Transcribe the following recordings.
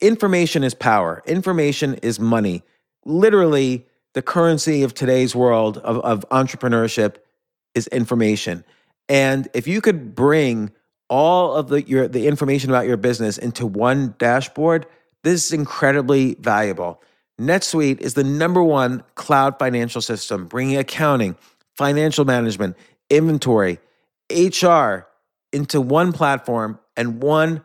information is power, information is money. Literally, the currency of today's world of, of entrepreneurship is information. And if you could bring all of the your the information about your business into one dashboard, this is incredibly valuable. NetSuite is the number one cloud financial system, bringing accounting, financial management, inventory, HR into one platform and one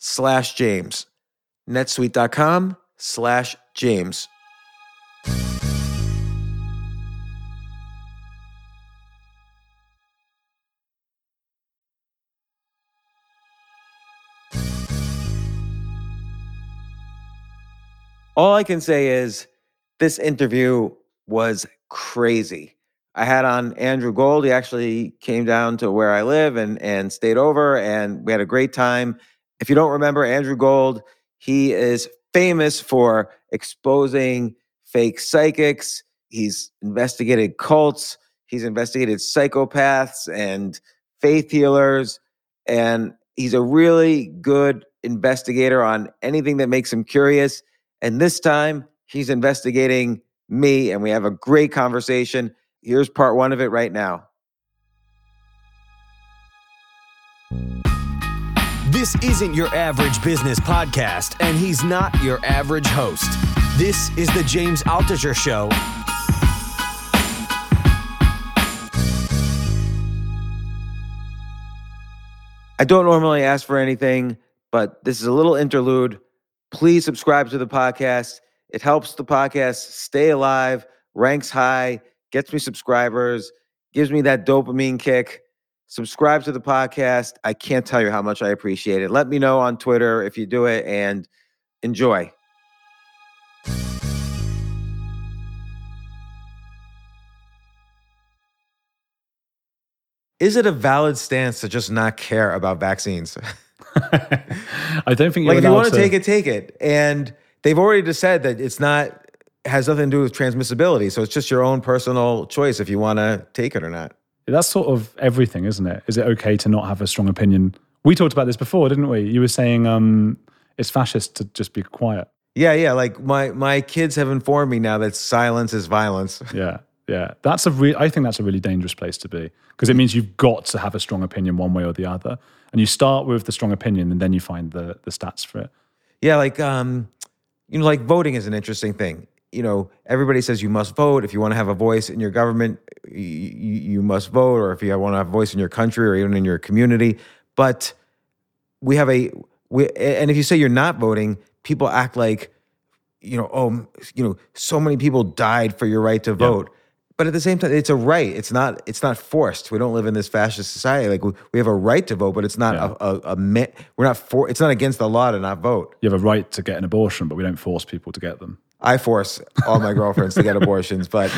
slash James. netsuite.com slash James. All I can say is this interview was crazy. I had on Andrew Gold. He actually came down to where I live and and stayed over, and we had a great time. If you don't remember Andrew Gold, he is famous for exposing fake psychics. He's investigated cults. He's investigated psychopaths and faith healers, and he's a really good investigator on anything that makes him curious. And this time, he's investigating me, and we have a great conversation. Here's part one of it right now. This isn't your average business podcast, and he's not your average host. This is the James Altucher Show. I don't normally ask for anything, but this is a little interlude. Please subscribe to the podcast. It helps the podcast stay alive, ranks high, gets me subscribers, gives me that dopamine kick. Subscribe to the podcast. I can't tell you how much I appreciate it. Let me know on Twitter if you do it and enjoy. Is it a valid stance to just not care about vaccines? I don't think like if you want to take it, take it. And they've already just said that it's not has nothing to do with transmissibility. So it's just your own personal choice if you want to take it or not. That's sort of everything, isn't it? Is it okay to not have a strong opinion? We talked about this before, didn't we? You were saying um, it's fascist to just be quiet. Yeah, yeah. Like my my kids have informed me now that silence is violence. Yeah, yeah. That's a re- I think that's a really dangerous place to be because it means you've got to have a strong opinion one way or the other, and you start with the strong opinion and then you find the the stats for it. Yeah, like um, you know, like voting is an interesting thing. You know, everybody says you must vote if you want to have a voice in your government. You, you must vote, or if you want to have a voice in your country or even in your community. But we have a we, and if you say you're not voting, people act like you know, oh, you know, so many people died for your right to vote. but at the same time, it's a right. It's not. It's not forced. We don't live in this fascist society. Like we, we have a right to vote, but it's not Yeah. a, a, a We're not for. It's not against the law to not vote. You have a right to get an abortion, but we don't force people to get them. I force all my girlfriends to get abortions, but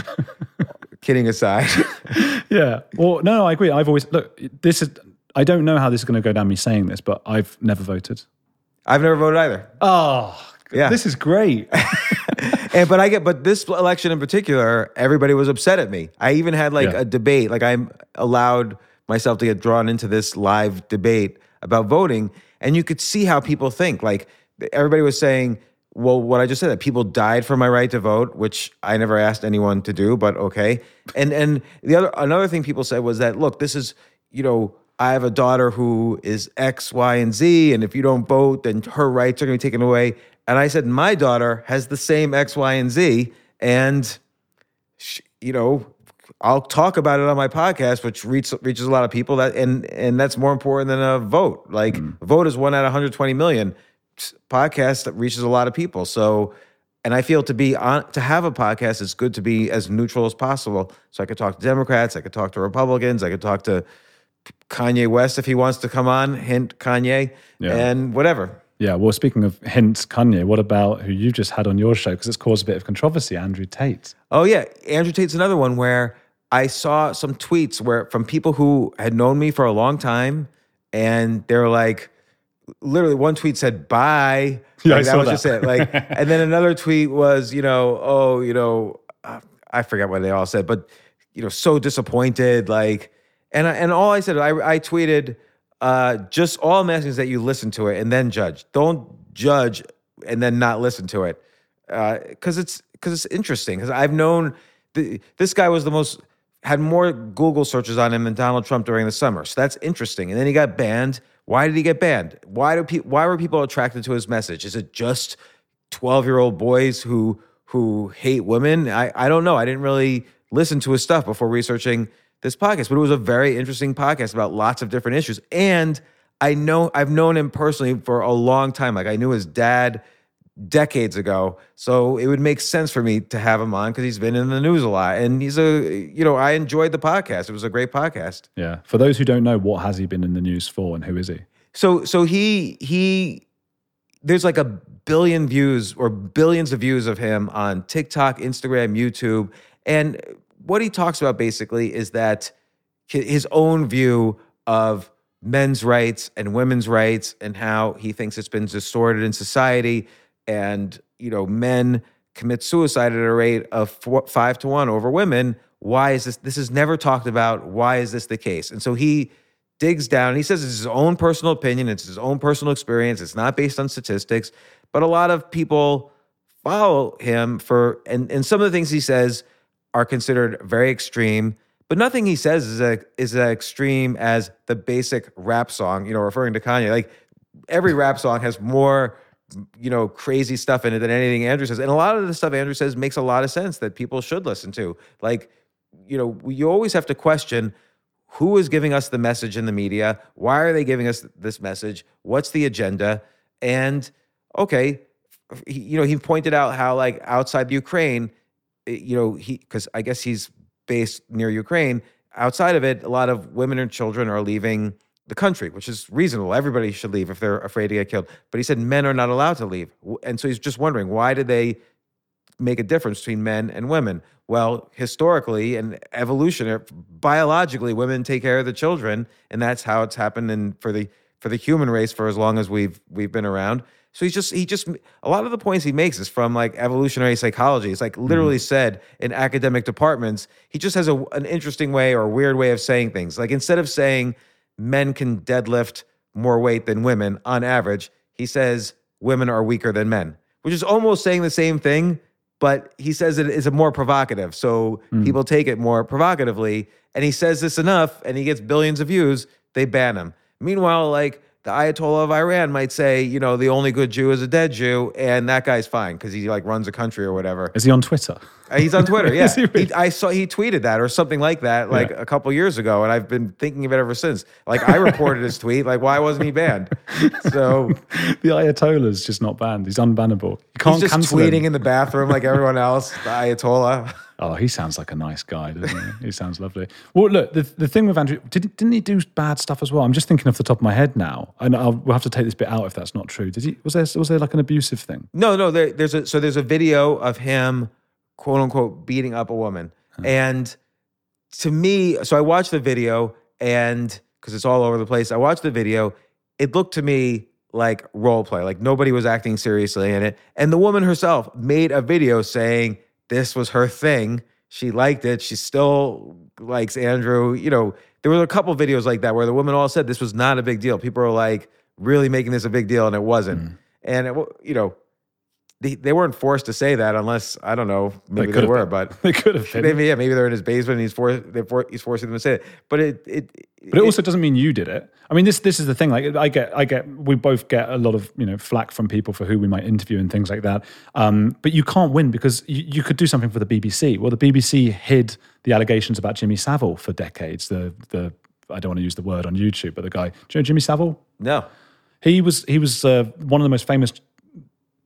kidding aside, Yeah. Well, no, I agree. I've always look. This is. I don't know how this is going to go down. Me saying this, but I've never voted. I've never voted either. Oh, Yeah. This is great. And but I get, but this election in particular, everybody was upset at me. I even had like Yeah. a debate. Like I'm allowed myself to get drawn into this live debate about voting, and you could see how people think. Like everybody was saying, "Well, what I just said that people died for my right to vote," which I never asked anyone to do, but okay. And and the other another thing people said was that, look, this is you know. I have a daughter who is X, Y, and Z, and if you don't vote, then her rights are going to be taken away. And I said, my daughter has the same X, Y, and Z, and sh- you know, I'll talk about it on my podcast, which reach, reaches a lot of people. That and and that's more important than a vote. Like a vote is one out of 120 million. Podcast that reaches a lot of people. So, and I feel to be on to have a podcast, it's good to be as neutral as possible. So I could talk to Democrats, I could talk to Republicans, I could talk to Kanye West if he wants to come on. Hint Kanye Yeah. and whatever. yeah. Well, speaking of hints, Kanye, what about who you just had on your show? Because it's caused a bit of controversy. Andrew Tate. Oh yeah, Andrew Tate's another one where I saw some tweets where from people who had known me for a long time, and they're like, literally one tweet said "bye." Yeah, I like, saw was that. just it. Like, and then another tweet was, you know, oh, you know, uh, I forget what they all said, but you know, so disappointed. Like, and I, and all I said, I I tweeted, uh, just all I'm asking is that you listen to it and then judge. Don't judge and then not listen to it because it's because it's interesting. Because I've known the, this guy was the most had more Google searches on him than Donald Trump during the summer. So that's interesting. And then he got banned. Why did he get banned? Why do people? Why were people attracted to his message? Is it just twelve year old boys who who hate women? I I don't know. I didn't really listen to his stuff before researching this podcast, but it was a very interesting podcast about lots of different issues. And I know I've known him personally for a long time. Like I knew his dad decades ago. So it would make sense for me to have him on because he's been in the news a lot. And he's a, you know, I enjoyed the podcast. It was a great podcast. Yeah. For those who don't know, what has he been in the news for, and who is he? So so he he there's like a billion views or billions of views of him on TikTok, Instagram, YouTube. And what he talks about basically is that his own view of men's rights and women's rights and how he thinks it's been distorted in society and you know men commit suicide at a rate of four, 5 to 1 over women why is this this is never talked about why is this the case and so he digs down. He says it's his own personal opinion, it's his own personal experience, it's not based on statistics. But a lot of people follow him for, and, and some of the things he says are considered very extreme. But nothing he says is a, is as extreme as the basic rap song, you know, referring to Kanye. Like every rap song has more, you know, crazy stuff in it than anything Andrew says. And a lot of the stuff Andrew says makes a lot of sense that people should listen to. Like, you know, you always have to question who is giving us the message in the media? Why are they giving us this message? What's the agenda? And okay, he, you know, he pointed out how like outside the Ukraine, eh, you know, he because I guess he's based near Ukraine. Outside of it, a lot of women and children are leaving the country, which is reasonable. Everybody should leave if they're afraid to get killed. But he said men are not allowed to leave, and so he's just wondering why do they make a difference between men and women? Well, historically and evolutionary, er, biologically, women take care of the children, and that's how it's happened in for the for the human race for as long as we've we've been around. So he's just he just a lot of the points he makes is from like evolutionary psychology. It's like mm-hmm. literally said in academic departments. He just has a, an interesting way or a weird way of saying things. Like instead of saying men can deadlift more weight than women on average, he says women are weaker than men, which is almost saying the same thing, but he says it is a more provocative. So hmm. people take it more provocatively. And he says this enough and he gets billions of views, they ban him. Meanwhile, like the Ayatollah of Iran might say, you know, the only good Jew is a dead Jew, and that guy's fine because he like runs a country or whatever. Is he on Twitter? Uh, He's on Twitter, yeah. He really? He- I saw he tweeted that or something like that, like Yeah. a couple years ago, and I've been thinking of it ever since. Like I reported his tweet, like why wasn't he banned? So the Ayatollah's just not banned. He's unbannable. You can't he's just tweeting him. in the bathroom like everyone else. The Ayatollah. Oh, he sounds like a nice guy, doesn't he? he sounds lovely. Well, look, the, the thing with Andrew, did, didn't he do bad stuff as well? I'm just thinking off the top of my head now, and I'll, we'll have to take this bit out if that's not true. Did he? Was there was there like an abusive thing? No, no. There, there's a so there's a video of him, quote unquote, beating up a woman, and to me, so I watched the video, and because it's all over the place, I watched the video. It looked to me like role play, like nobody was acting seriously in it, and the woman herself made a video saying this was her thing. She liked it. She still likes Andrew. You know, there were a couple videos like that where the women all said this was not a big deal. People are like really making this a big deal, and it wasn't. Mm. And it, you know, they, they weren't forced to say that unless I don't know. Maybe they, have were, been. but They could have been. Maybe yeah, maybe they're in his basement and he's for, they're for he's forcing them to say it. But it it But it also doesn't mean you did it. I mean, this this is the thing. Like, I get, I get, we both get a lot of you know flack from people for who we might interview and things like that. Um, but you can't win because you, you could do something for the BBC. Well, the BBC hid the allegations about Jimmy Savile for decades. The the I don't want to use the word on YouTube, but the guy, do you know Jimmy Savile? no. He was he was uh, one of the most famous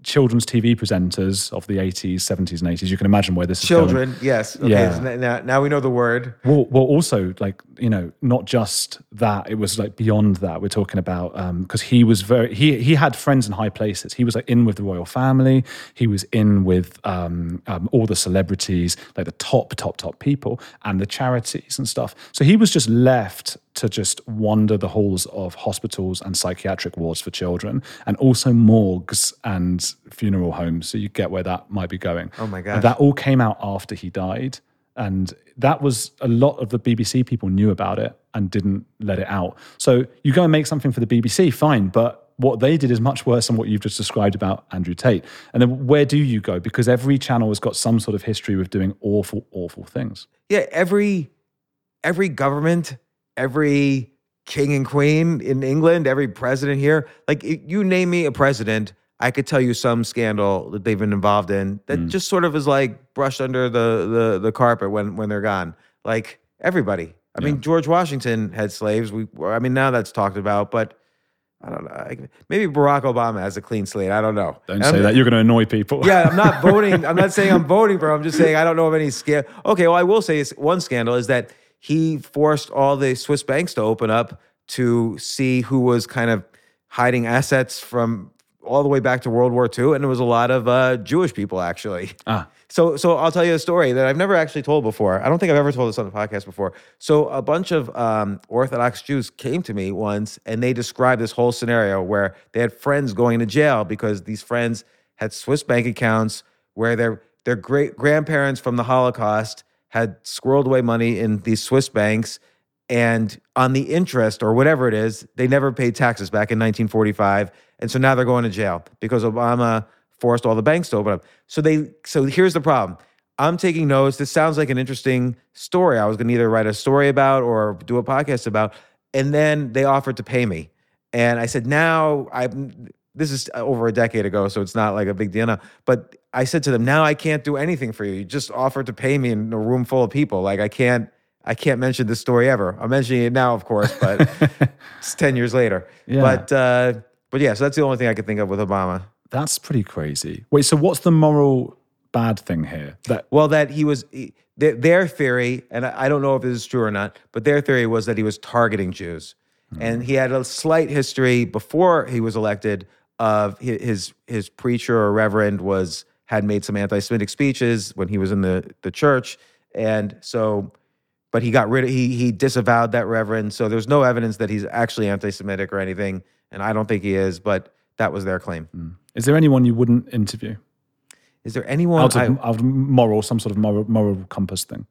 children's TV presenters of the 80s, 70s, and 80s. You can imagine where this is going. Children, yes. Okay, Yeah. so now, now we know the word. Well, well, also like you know, not just that. It was like beyond that. We're talking about because he was very he he had friends in high places. He was like in with the royal family. He was in with um, um, all the celebrities, like the top, top, top people, and the charities and stuff. So he was just left to just wander the halls of hospitals and psychiatric wards for children, and also morgues and funeral homes. So you get where that might be going. Oh my god! that all came out after he died. And that was a lot of the BBC people knew about it and didn't let it out. So you go and make something for the BBC, fine. But what they did is much worse than what you've just described about Andrew Tate. And then where do you go? Because every channel has got some sort of history with doing awful, awful things. Yeah, every every government, every king and queen in England, every president here, like you name me a president, I could tell you some scandal that they've been involved in that mm. just sort of is like brushed under the the the carpet when when they're gone. Like everybody. I mean, George Washington had slaves. We, I mean, now that's talked about, but I don't know. Maybe Barack Obama has a clean slate. I don't know. Don't And say I'm- that. You're going to annoy people. yeah, I'm not voting. I'm not saying I'm voting for him. I'm just saying I don't know of any scandal. Okay, well, I will say one scandal is that he forced all the Swiss banks to open up to see who was kind of hiding assets from all the way back to World War II, and it was a lot of uh, Jewish people actually. Ah. So, so I'll tell you a story that I've never actually told before. I don't think I've ever told this on the podcast before. So, a bunch of um, Orthodox Jews came to me once, and they described this whole scenario where they had friends going to jail because these friends had Swiss bank accounts where their their great grandparents from the Holocaust had squirreled away money in these Swiss banks, and on the interest or whatever it is, they never paid taxes back in 1945, and so now they're going to jail because Obama forced all the banks to open up. So they so here's the problem. I'm taking notes. This sounds like an interesting story. I was going to either write a story about or do a podcast about, and then they offered to pay me, and I said, now I'm. This is over a decade ago, so it's not like a big deal now. But I said to them, now I can't do anything for you. You just offered to pay me in a room full of people. Like I can't. I can't mention this story ever. I'm mentioning it now, of course, but it's ten years later. Yeah. But uh, but yeah, so that's the only thing I could think of with Obama. That's pretty crazy. Wait, so what's the moral bad thing here? That Well, that he was he- their, their theory, and I I don't know if this is true or not, but their theory was that he was targeting Jews, and he had a slight history before he was elected of his his preacher or reverend was had made some anti-Semitic speeches when he was in the the church, and so. But he got rid of he he disavowed that reverend, so there's no evidence that he's actually anti-Semitic or anything, and I don't think he is. But that was their claim. Hmm. is there anyone you wouldn't interview Is there anyone? out of, I- out of moral, some sort of moral, moral compass thing?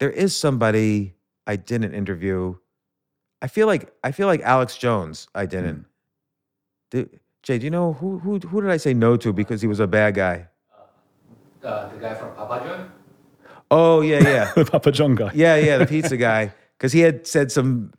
there is somebody I didn't interview. I feel like I feel like Alex Jones. I didn't. Hmm. Do, Jay, do you know who who who did I say no to because he was a bad guy? Uh, the guy from Papa John? Oh yeah, yeah, The Papa John guy. yeah, yeah, the pizza guy. Because he had said some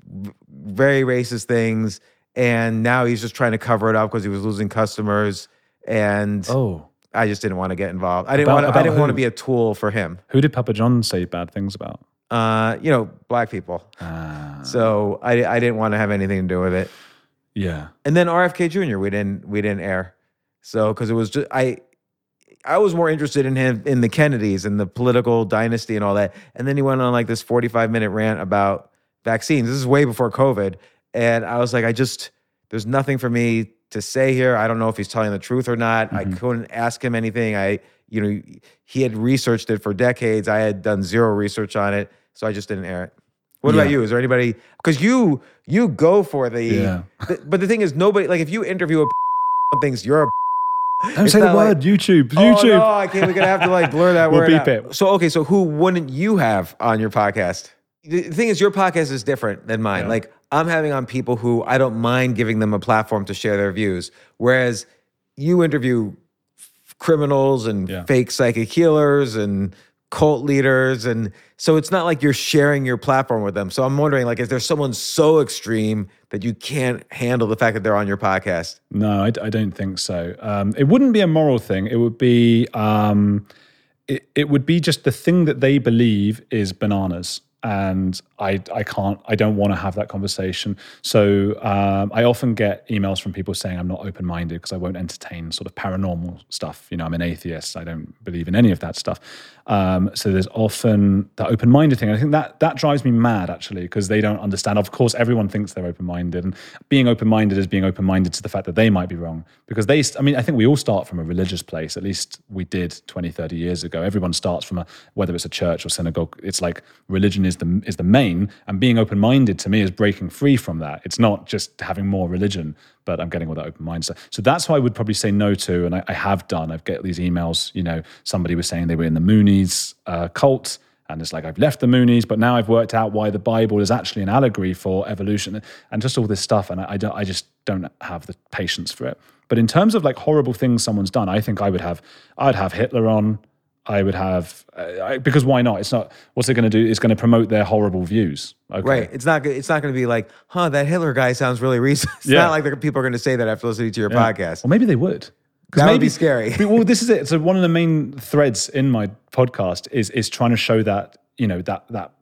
very racist things, and now he's just trying to cover it up because he was losing customers. And Oh, I just didn't want to get involved. I didn't want to. I didn't want to be a tool for him. who did Papa John say bad things about? Uh, you know, black people. Ah, So I I didn't want to have anything to do with it. Yeah. and then RFK Jr. we didn't we didn't air, so because it was just I, I was more interested in him in the Kennedys and the political dynasty and all that. And then he went on like this 45 minute rant about vaccines. This is way before COVID. And I was like, I just, there's nothing for me to say here. I don't know if he's telling the truth or not. I mm-hmm. couldn't ask him anything. I, you know, he had researched it for decades. I had done zero research on it. So I just didn't air it. What about Yeah. you? Is there anybody? Because you you go for the, Yeah. the- But the thing is, nobody like if you interview a thinks you're a Don't It's say the not like- word YouTube. Oh, YouTube. no, I can't. We're gonna have to like blur that We'll word. beep out. it. So okay, so who wouldn't you have on your podcast? The thing is, your podcast is different than mine. Yeah. Like I'm having on people who I don't mind giving them a platform to share their views, whereas you interview criminals and fake psychic healers and cult leaders and so it's not like you're sharing your platform with them so i'm wondering like is there someone so extreme that you can't handle the fact that they're on your podcast No, I, I don't think so. Um, it wouldn't be a moral thing. It would be um, it, it would be just the thing that they believe is bananas. And I, I can't, I don't want to have that conversation. So um, I often get emails from people saying I'm not open minded because I won't entertain sort of paranormal stuff. You know, I'm an atheist. I don't believe in any of that stuff. Um, so there's often that open minded thing. I think that that drives me mad actually because they don't understand. Of course, everyone thinks they're open minded, and being open minded is being open minded to the fact that they might be wrong. Because they, I mean, I think we all start from a religious place. At least we did 20, 30 years ago. Everyone starts from a whether it's a church or synagogue. It's like religion is the is the main, and being open minded to me is breaking free from that. It's not just having more religion, but I'm getting all that open mind stuff. So that's why I would probably say no to, and I, I have done. I've get these emails. You know, somebody was saying they were in the Moonies uh, cult. And it's like, I've left the Moonies, but now I've worked out why the Bible is actually an allegory for evolution and just all this stuff. And I, I, don't, I just don't have the patience for it. But in terms of like horrible things someone's done, I think I would have, I'd have Hitler on. I would have, uh, I, because why not? It's not, what's it going to do? It's going to promote their horrible views. Okay. Right. It's not. It's not going to be like, huh? That Hitler guy sounds really recent. It's Yeah. not like the people are going to say that after listening to your podcast. Or maybe they would. That would be scary. well, this is it. So one of the main threads in my podcast is is trying to show that you know that that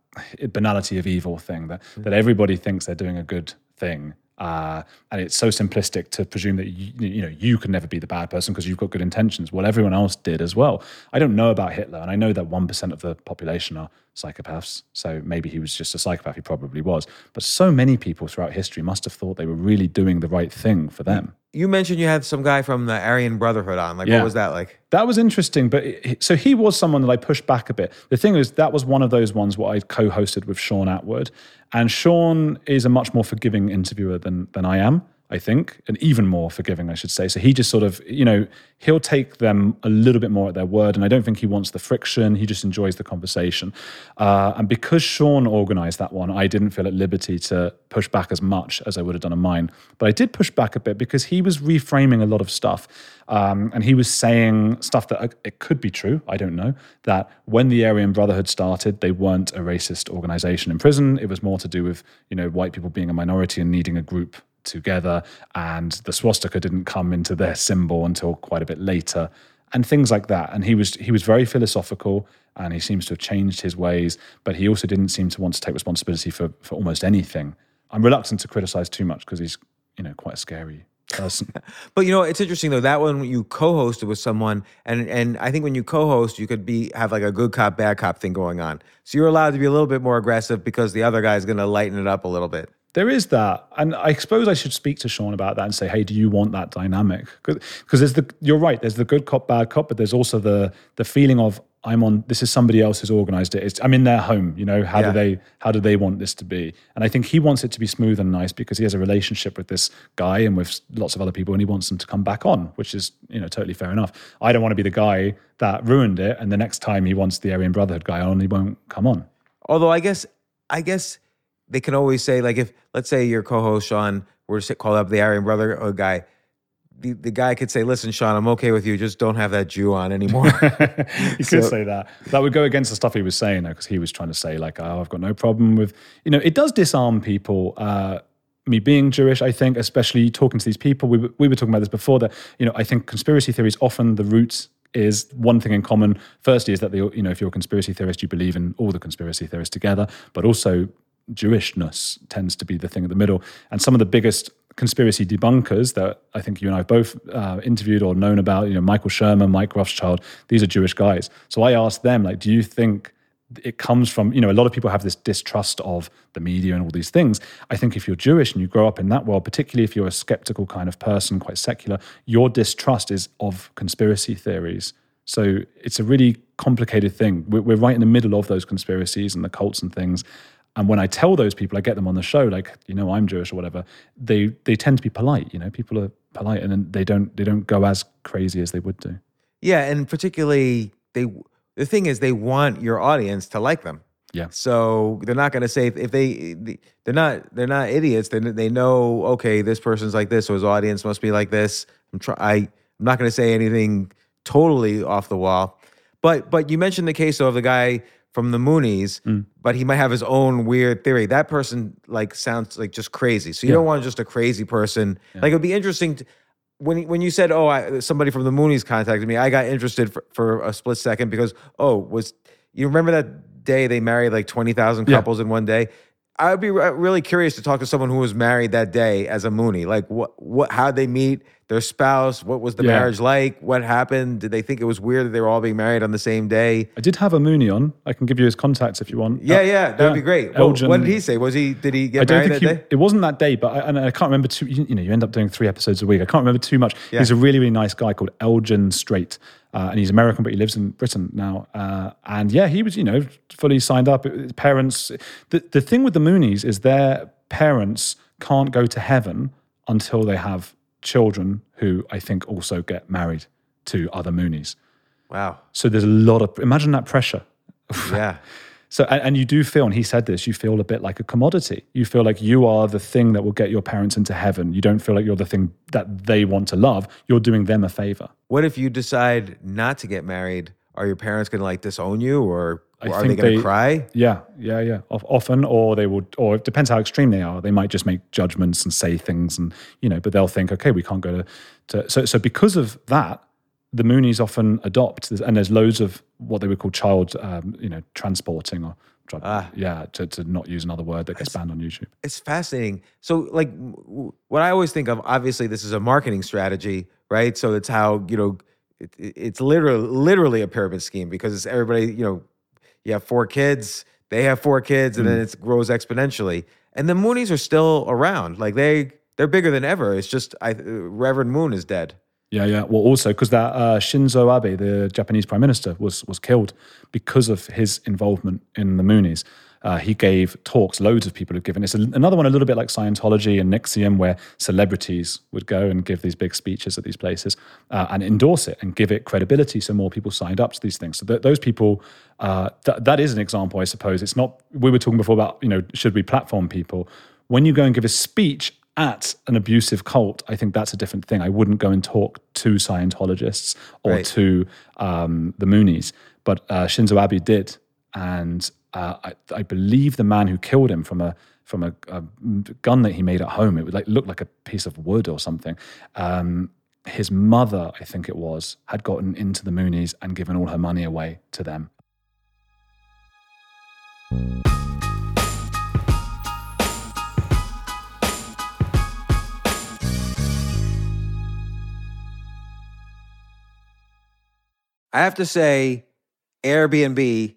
banality of evil thing that that everybody thinks they're doing a good thing. Uh, and it's so simplistic to presume that you, you know you can never be the bad person because you've got good intentions. Well, everyone else did as well. I don't know about Hitler, and I know that one percent of the population are psychopaths. So maybe he was just a psychopath. He probably was. But so many people throughout history must have thought they were really doing the right thing for them. You mentioned you had some guy from the Aryan Brotherhood on. Like, Yeah. what was that like? That was interesting, but it, so he was someone that I pushed back a bit. The thing is, that was one of those ones where I co-hosted with Shaun Attwood, and Sean is a much more forgiving interviewer than than I am. I think, and even more forgiving, I should say. So he just sort of, you know, he'll take them a little bit more at their word, and I don't think he wants the friction. He just enjoys the conversation. Uh, and because Shaun organised that one, I didn't feel at liberty to push back as much as I would have done on mine. But I did push back a bit because he was reframing a lot of stuff, um, and he was saying stuff that uh, it could be true. I don't know that when the Aryan Brotherhood started, they weren't a racist organisation in prison. It was more to do with you know white people being a minority and needing a group together, and the swastika didn't come into their symbol until quite a bit later, and things like that. And he was he was very philosophical, and he seems to have changed his ways, but he also didn't seem to want to take responsibility for for almost anything. I'm reluctant to criticize too much because he's you know quite a scary person. But you know, it's interesting though. That one you co-hosted with someone, and and I think when you co-host, you could be have like a good cop, bad cop thing going on. So you're allowed to be a little bit more aggressive because the other guy is going to lighten it up a little bit. There is that, and I suppose I should speak to Shaun about that and say, "Hey, do you want that dynamic?" Because there's the you're right. There's the good cop, bad cop, but there's also the the feeling of I'm on. This is somebody else who's organised it. It's, I'm in their home. You know, how Yeah. do they how do they want this to be? And I think he wants it to be smooth and nice because he has a relationship with this guy and with lots of other people, and he wants them to come back on, which is you know totally fair enough. I don't want to be the guy that ruined it, and the next time he wants the Aryan Brotherhood guy on, he won't come on. Although I guess I guess they can always say like if let's say your co-host Shaun were to call up the Aryan Brotherhood guy. The, the guy could say, "Listen, Shaun, I'm okay with you. Just don't have that Jew on anymore." he could say that. That would go against the stuff he was saying, though, because he was trying to say like, "Oh, I've got no problem with," you know, it does disarm people. Uh, me being Jewish, I think, especially talking to these people, we, were- we were talking about this before. That you know, I think conspiracy theories often the roots is one thing in common. Firstly, is that the you know, if you're a conspiracy theorist, you believe in all the conspiracy theorists together, but also Jewishness tends to be the thing at the middle. And some of the biggest conspiracy debunkers that I think you and I both uh, interviewed or known about. You know, Michael Shermer, Mike Rothschild. These are Jewish guys. So I asked them, like, do you think it comes from you know a lot of people have this distrust of the media and all these things i think if you're jewish and you grow up in that world particularly if you're a skeptical kind of person quite secular your distrust is of conspiracy theories so it's a really complicated thing we're, we're right in the middle of those conspiracies and the cults and things and when i tell those people i get them on the show like you know i'm jewish or whatever they they tend to be polite you know people are polite and they don't they don't go as crazy as they would do Yeah, and particularly they the thing is they want your audience to like them. yeah So they're not going to say if they they're not they're not idiots. They they know okay this person's like this, so his audience must be like this. I'm try I I'm not going to say anything totally off the wall. But but you mentioned the case of the guy from the Moonies, mm. but he might have his own weird theory. That person like sounds like just crazy. So you don't want just a crazy person. Like it'd be interesting to, when when you said, "Oh, I, somebody from the Moonies contacted me," I got interested for, for a split second because, oh, was you remember that day they married like twenty thousand Yeah. couples in one day? I would be re- really curious to talk to someone who was married that day as a Moonie. Like, what, what, how they meet, their spouse, what was the Yeah. marriage like, what happened? Did they think it was weird that they were all being married on the same day? I did have a Moonie on. I can give you his contacts if you want. Yeah, yeah, that'd be great. What, Elgin- what did he say? Was he did he get I don't married think that he, day? it wasn't that day, but I, and I can't remember too. You, you know, you end up doing three episodes a week. I can't remember too much. Yeah. He's a really, really nice guy called Elgin Straight. uh, and he's American, but he lives in Britain now. Uh, and yeah, he was, you know, fully signed up. His Parents. The the thing with the Moonies is their parents can't go to heaven until they have children who I think also get married to other Moonies. Wow. So there's a lot of imagine that pressure. Yeah. So, and, and you do feel, and he said this, you feel a bit like a commodity. You feel like you are the thing that will get your parents into heaven. You don't feel like you're the thing that they want to love. You're doing them a favor. What if you decide not to get married? Are your parents going to like disown you, or, I or are they think going to they- cry? Yeah, yeah, yeah. Of- Often, or they would, or it depends how extreme they are. They might just make judgments and say things, and you know, but they'll think, okay, we can't go to. to so, so because of that, the Moonies often adopt, and there's loads of what they would call child, um, you know, transporting or. Yeah, to, to not use another word that gets banned on YouTube. It's fascinating. So, like, what I always think of, obviously, this is a marketing strategy, right? So it's how you know, it- it's literally literally a pyramid scheme because it's everybody. You know, you have four kids, they have four kids, and then it grows exponentially. And the Moonies are still around. Like they they're bigger than ever. It's just I, Reverend Moon is dead. Yeah, yeah. Well, also because that uh, Shinzo Abe, the Japanese prime minister, was was killed because of his involvement in the Moonies. Uh, he gave talks. Loads of people have given. It's a, another one, a little bit like Scientology and NXIVM, where celebrities would go and give these big speeches at these places uh, and endorse it and give it credibility, so more people signed up to these things. So th- those people, uh, th- that is an example, I suppose. It's not. We were talking before about you know should we platform people when you go and give a speech at an abusive cult, I think that's a different thing. I wouldn't go and talk to Scientologists or Right. to um, the Moonies, but uh, Shinzo Abe did, and uh, I, I believe the man who killed him from a from a, a gun that he made at home, it would like look like a piece of wood or something. Um, his mother, I think it was, had gotten into the Moonies and given all her money away to them. I have to say, Airbnb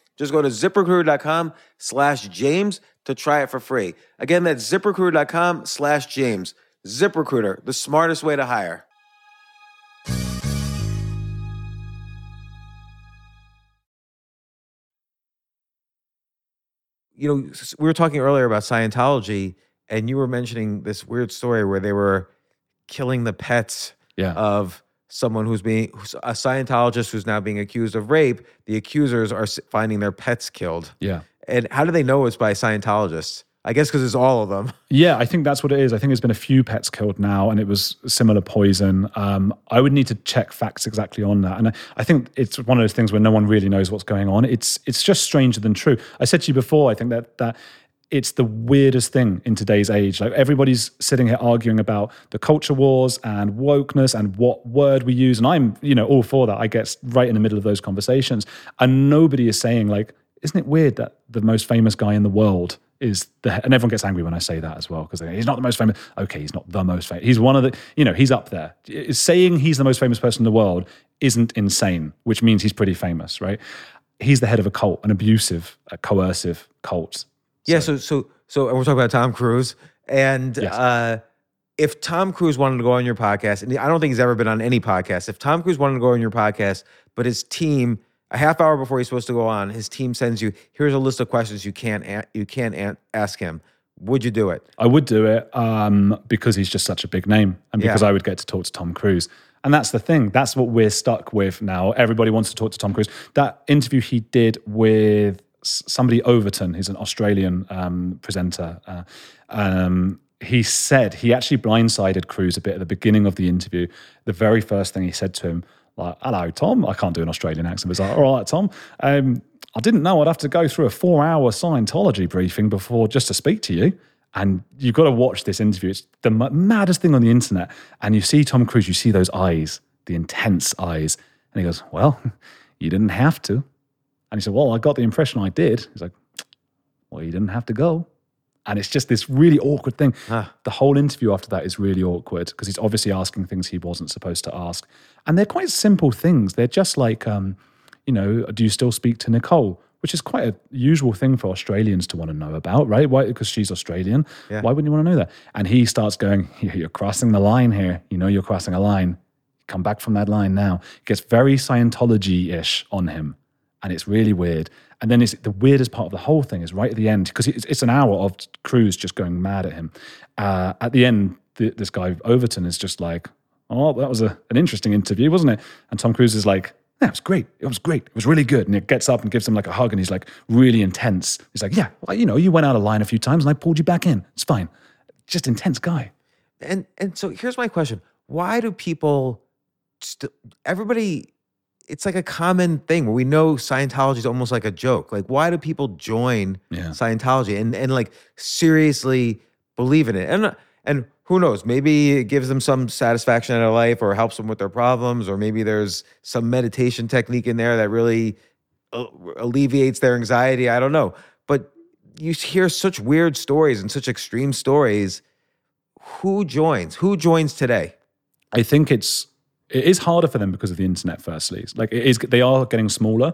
Just go to ziprecruiter.com slash James to try it for free. Again, that's ziprecruiter.com slash James. ZipRecruiter, the smartest way to hire. you know, we were talking earlier about Scientology, and you were mentioning this weird story where they were killing the pets Yeah. of someone who's being who's a Scientologist who's now being accused of rape. The accusers are finding their pets killed. yeah. And how do they know it's by Scientologists? I guess because it's all of them. Yeah, I think that's what it is. I think there's been a few pets killed now, and it was similar poison. Um, I would need to check facts exactly on that, and I, I think it's one of those things where no one really knows what's going on. It's it's just stranger than true. I said to you before. I think that that it's the weirdest thing in today's age. Like everybody's sitting here arguing about the culture wars and wokeness and what word we use, and I'm you know all for that. I get right in the middle of those conversations, and nobody is saying like, isn't it weird that the most famous guy in the world is the and everyone gets angry when I say that as well because he's not the most famous. Okay, he's not the most famous. He's one of the you know he's up there. Saying he's the most famous person in the world isn't insane, which means he's pretty famous, right? He's the head of a cult, an abusive, a coercive cult. Yeah. So so so, and we're talking about Tom Cruise, and Yes. uh, if Tom Cruise wanted to go on your podcast, and I don't think he's ever been on any podcast. If Tom Cruise wanted to go on your podcast, but his team a half hour before he's supposed to go on, his team sends you here's a list of questions you can't you can't ask him. Would you do it? I would do it um, because he's just such a big name and because Yeah. I would get to talk to Tom Cruise. And that's the thing. That's what we're stuck with now. Everybody wants to talk to Tom Cruise. That interview he did with somebody Overton, who's an Australian um, presenter. Uh, um, he said he actually blindsided Cruise a bit at the beginning of the interview. The very first thing he said to him, like, "Hello, Tom." I can't do an Australian accent. But it's like, "All right, Tom." Um, I didn't know I'd have to go through a four-hour Scientology briefing before just to speak to you. And you've got to watch this interview. It's the maddest thing on the internet. And you see Tom Cruise, you see those eyes, the intense eyes. And he goes, Well, you didn't have to. And he said, Well, I got the impression I did. He's like, Well, you didn't have to go. And it's just this really awkward thing. The whole interview after that is really awkward because he's obviously asking things he wasn't supposed to ask. And they're quite simple things. They're just like, um, you know, do you still speak to Nicole? Which is quite a usual thing for Australians to want to know about, right? Why? Because she's Australian. Why wouldn't you want to know that? And he starts going, You're crossing the line here. You know, you're crossing a line. Come back from that line now. It gets very Scientology ish on him. And it's really weird. And then it's, the weirdest part of the whole thing is right at the end, because it's, it's an hour of Cruise just going mad at him. Uh, at the end, th this guy Overton is just like, oh, that was a, an interesting interview, wasn't it? And Tom Cruise is like, yeah, it was great. It was great. It was really good. And he gets up and gives him like a hug and he's like really intense. He's like, yeah, well, you know, you went out of line a few times and I pulled you back in. It's fine. Just intense guy. And and so here's my question: Why do people? St- everybody, it's like a common thing where we know Scientology is almost like a joke. Like, why do people join Yeah. Scientology and and like seriously believe in it? And and who knows? Maybe it gives them some satisfaction in their life, or helps them with their problems, or maybe there's some meditation technique in there that really uh, alleviates their anxiety. I don't know, but you hear such weird stories and such extreme stories. Who joins? Who joins today? I think it's it is harder for them because of the internet. Firstly, like it is, they are getting smaller.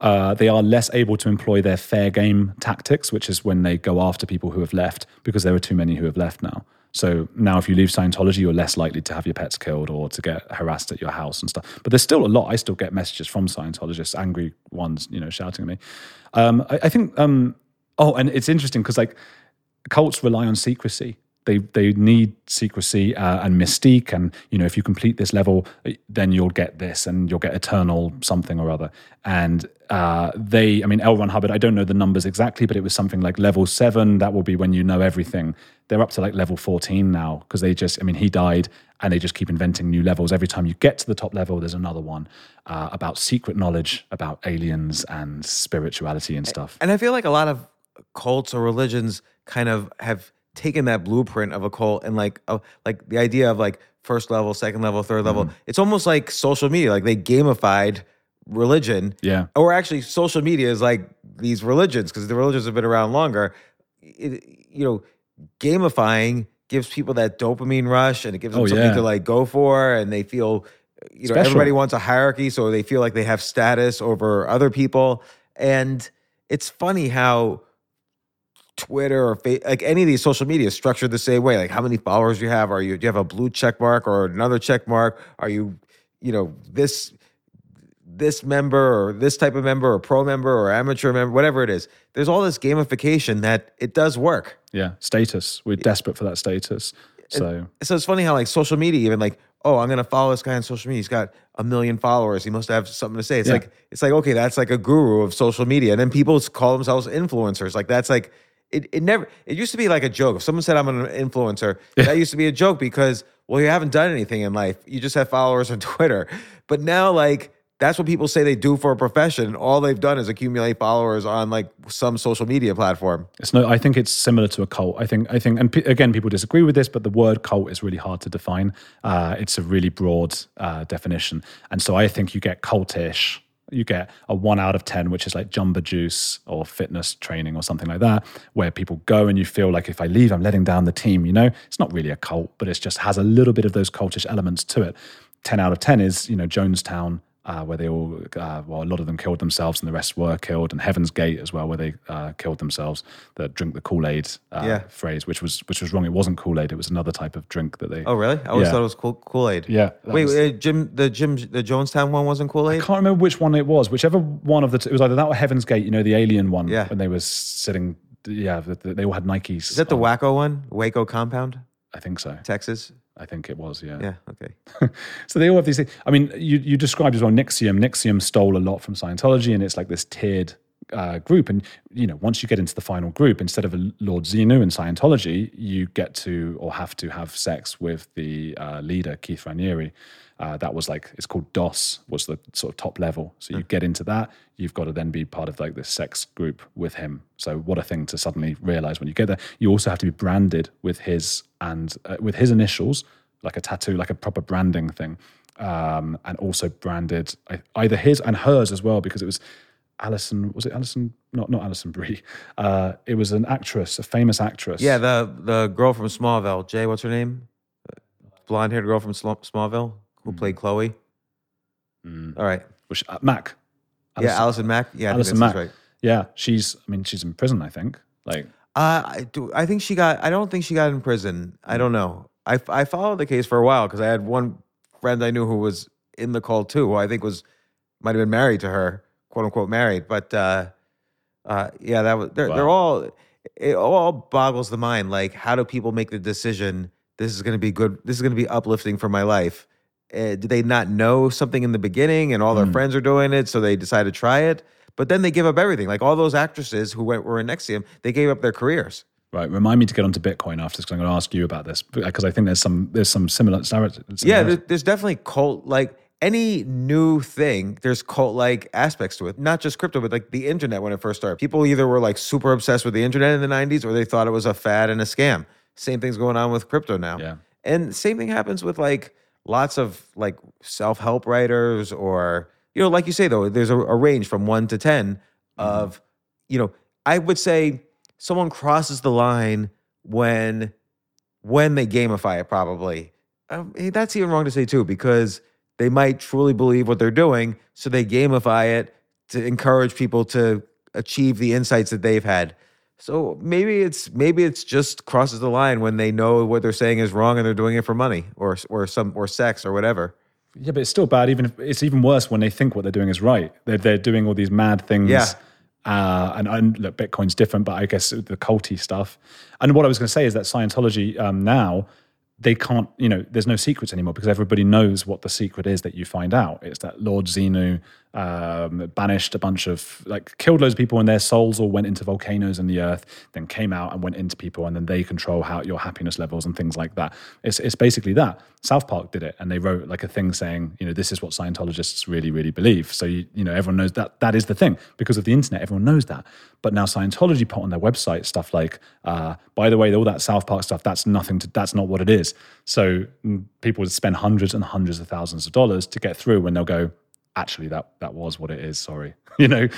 Uh, they are less able to employ their fair game tactics, which is when they go after people who have left because there are too many who have left now. So now, if you leave Scientology, you're less likely to have your pets killed or to get harassed at your house and stuff. But there's still a lot. I still get messages from Scientologists, angry ones, you know, shouting at me. Um, I, I think. Um, oh, and it's interesting because like cults rely on secrecy. They they need secrecy uh, and mystique, and you know if you complete this level, then you'll get this, and you'll get eternal something or other. And uh, they, I mean, L. Ron Hubbard, I don't know the numbers exactly, but it was something like level seven. That will be when you know everything. They're up to like level fourteen now because they just, I mean, he died, and they just keep inventing new levels. Every time you get to the top level, there's another one uh, about secret knowledge about aliens and spirituality and stuff. And I feel like a lot of cults or religions kind of have taken that blueprint of a cult and like uh, like the idea of like first level, second level, third level. It's almost like social media. Like they gamified religion. Yeah. Or actually, social media is like these religions because the religions have been around longer. It, you know, gamifying gives people that dopamine rush and it gives them Oh, something yeah. to like go for, and they feel. You know, Special. everybody wants a hierarchy, so they feel like they have status over other people. And it's funny how Twitter or like any of these social media is structured the same way. Like how many followers you have? Are you do you have a blue check mark or another check mark? Are you, you know, this this member or this type of member or pro member or amateur member, whatever it is. There's all this gamification that it does work. Yeah, status. We're desperate for that status. So So it's funny how like social media, even like, oh, I'm gonna follow this guy on social media. He's got a million followers. He must have something to say. It's Yeah. like it's like okay, that's like a guru of social media. And then people call themselves influencers. Like that's like it. It never. It used to be like a joke. If someone said I'm an influencer, that used to be a joke because well, you haven't done anything in life. You just have followers on Twitter. But now like. That's what people say they do for a profession. All they've done is accumulate followers on like some social media platform. It's no. I think it's similar to a cult. I think. I think, and p- again, people disagree with this, but the word cult is really hard to define. Uh, it's a really broad uh, definition, and so I think you get cultish. You get a one out of ten, which is like Jamba Juice or fitness training or something like that, where people go and you feel like if I leave, I'm letting down the team. You know, it's not really a cult, but it just has a little bit of those cultish elements to it. Ten out of ten is you know Jonestown uh, where they all, uh, well, a lot of them killed themselves and the rest were killed, and Heaven's Gate as well, where they uh, killed themselves. The drink the Kool Aid uh, Yeah. phrase, which was which was wrong. It wasn't Kool Aid; it was another type of drink that they. Oh, really? I always Yeah. thought it was Kool Aid. Yeah, Wait, was- uh, Jim, the Jim, the Jonestown one wasn't Kool Aid. I can't remember which one it was. Whichever one of the two, it was either that or Heaven's Gate. You know, the alien one. Yeah. when they were sitting. Yeah, the- the- they all had Nikes. Is that the on. Waco one? Waco compound, I think so. Texas. I think it was. Yeah. Yeah. Okay. so they all have these things. I mean, you, you described as well NXIVM. NXIVM stole a lot from Scientology, and it's like this tiered uh, group. And you know, once you get into the final group, instead of a Lord Xenu in Scientology, you get to or have to have sex with the uh, leader Keith Raniere. Uh, that was like it's called DOS was the sort of top level. So you get into that, you've got to then be part of like this sex group with him. So what a thing to suddenly realize when you get there. You also have to be branded with his and uh, with his initials, like a tattoo, like a proper branding thing, um, and also branded either his and hers as well because it was Alison. Was it Alison? Not not Alison Brie. Uh, it was an actress, a famous actress. Yeah, the the girl from Smallville, Jay, what's her name? Blonde haired girl from Smallville who Mm. played Chloe. All right. Which, uh, Mac. yeah, Allison Mack. Yeah, Allison Mack. right. Yeah, she's. I mean, she's in prison. I think. Like, Uh, I do. I think she got. I don't think she got in prison. I don't know. I I followed the case for a while because I had one friend I knew who was in the cult too, who I think was might have been married to her, quote unquote married. But uh, uh, yeah, that was. They're, they're all. It all boggles the mind. Like, how do people make the decision? This is going to be good. This is going to be uplifting for my life. Uh, did they not know something in the beginning, and all their friends are doing it, so they decide to try it? But then they give up everything. Like all those actresses who went were in NXIVM, they gave up their careers. right. Remind me to get onto Bitcoin after this because I'm going to ask you about this because I think there's some there's some similar. Yeah, similar- there, there's definitely cult like any new thing. There's cult like aspects to it. Not just crypto, but like the internet when it first started. People either were like super obsessed with the internet in the '90s, or they thought it was a fad and a scam. Same thing's going on with crypto now. Yeah. And same thing happens with like lots of like self-help writers or you know, like you say though, there's a, a range from one to 10 of, you know, I would say someone crosses the line when when they gamify it probably. Um, that's even wrong to say too, because they might truly believe what they're doing, so they gamify it to encourage people to achieve the insights that they've had. So maybe it's maybe it's just crosses the line when they know what they're saying is wrong and they're doing it for money or or some or sex or whatever. Yeah, but it's still bad. Even if it's even worse when they think what they're doing is right. They're they're doing all these mad things. Yeah. Uh, and, and look, Bitcoin's different, but I guess the culty stuff. And what I was going to say is that Scientology um, now they can't. You know, there's no secrets anymore because everybody knows what the secret is that you find out. It's that Lord Xenu um, banished a bunch of like killed loads of people and their souls all went into volcanoes in the earth, then came out and went into people, and then they control how your happiness levels and things like that. It's it's basically that. South Park did it, and they wrote like a thing saying, you know, this is what Scientologists really, really believe. So you, you know, everyone knows that that is the thing because of the internet. Everyone knows that. But now Scientology put on their website stuff like, uh, by the way, all that South Park stuff, that's nothing to, that's not what it is. So mm, people would spend hundreds and hundreds of thousands of dollars to get through when they'll go, actually, that that was what it is. Sorry, you know,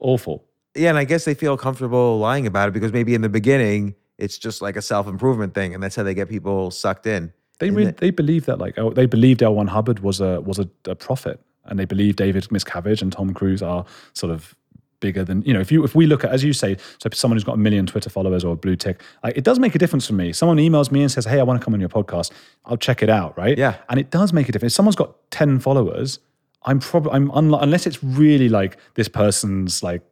awful. Yeah, and I guess they feel comfortable lying about it because maybe in the beginning it's just like a self improvement thing, and that's how they get people sucked in. They And re- the- they believe that like oh, they believed L. Ron Hubbard was a was a, a prophet, and they believe David Miscavige and Tom Cruise are sort of bigger than you know. If you if we look at as you say, so someone who's got a million Twitter followers or a blue tick, like it does make a difference for me. Someone emails me and says, "Hey, I want to come on your podcast." I'll check it out, right? Yeah. and it does make a difference. If someone's got ten followers, I'm probably I'm unless it's really like this person's like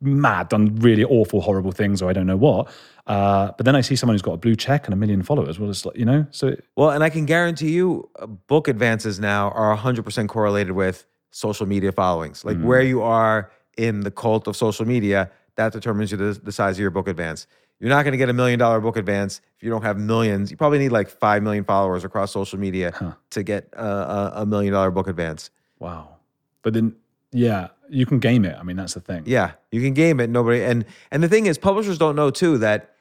mad, done really awful, horrible things, or I don't know what. Uh, but then I see someone who's got a blue check and a million followers. Well, it's like you know, so Well, and I can guarantee you, uh, book advances now are 100% correlated with social media followings. Like where you are in the cult of social media, that determines you the, the size of your book advance. You're not going to get a million dollar book advance if you don't have millions. You probably need like 5 million followers across social media to get uh, a, a million dollar book advance. Wow. But then, yeah, you can game it. I mean, that's the thing. Yeah, you can game it. Nobody and and the thing is, publishers don't know too that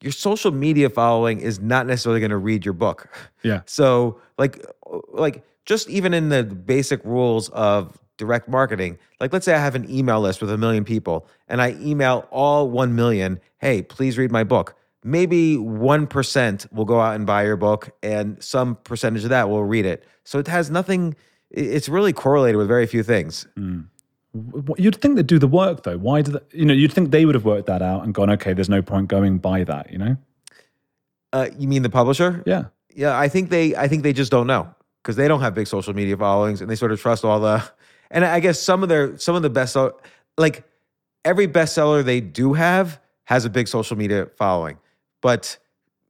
your social media following is not necessarily going to read your book. Yeah. So like like just even in the basic rules of direct marketing, like let's say I have an email list with a million people and I email all 1 million, "Hey, please read my book." Maybe 1% will go out and buy your book and some percentage of that will read it. So it has nothing it's really correlated with very few things. W- You'd think they'd do the work, though. Why do they, you know, you'd think they would have worked that out and gone, okay, there's no point going by that, you know? Uh, you mean the publisher? Yeah. Yeah, I think they I think they just don't know because they don't have big social media followings and they sort of trust all the and I guess some of their some of the best like every bestseller they do have has a big social media following. But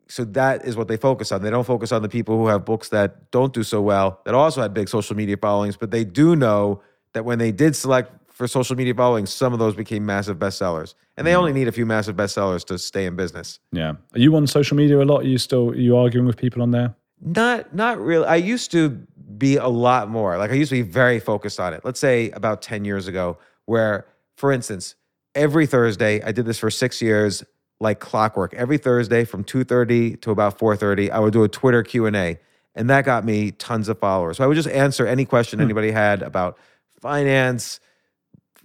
so that is what they focus on. They don't focus on the people who have books that don't do so well that also had big social media followings, but they do know that when they did select for social media followings, some of those became massive bestsellers. And they mm. only need a few massive bestsellers to stay in business. Yeah. Are you on social media a lot? Are you still, are you arguing with people on there? Not not really. I used to be a lot more. Like I used to be very focused on it. Let's say about 10 years ago where for instance, every Thursday, I did this for 6 years like clockwork. Every Thursday from 2:30 to about 4:30, I would do a Twitter Q&A and that got me tons of followers. So I would just answer any question hmm. anybody had about finance,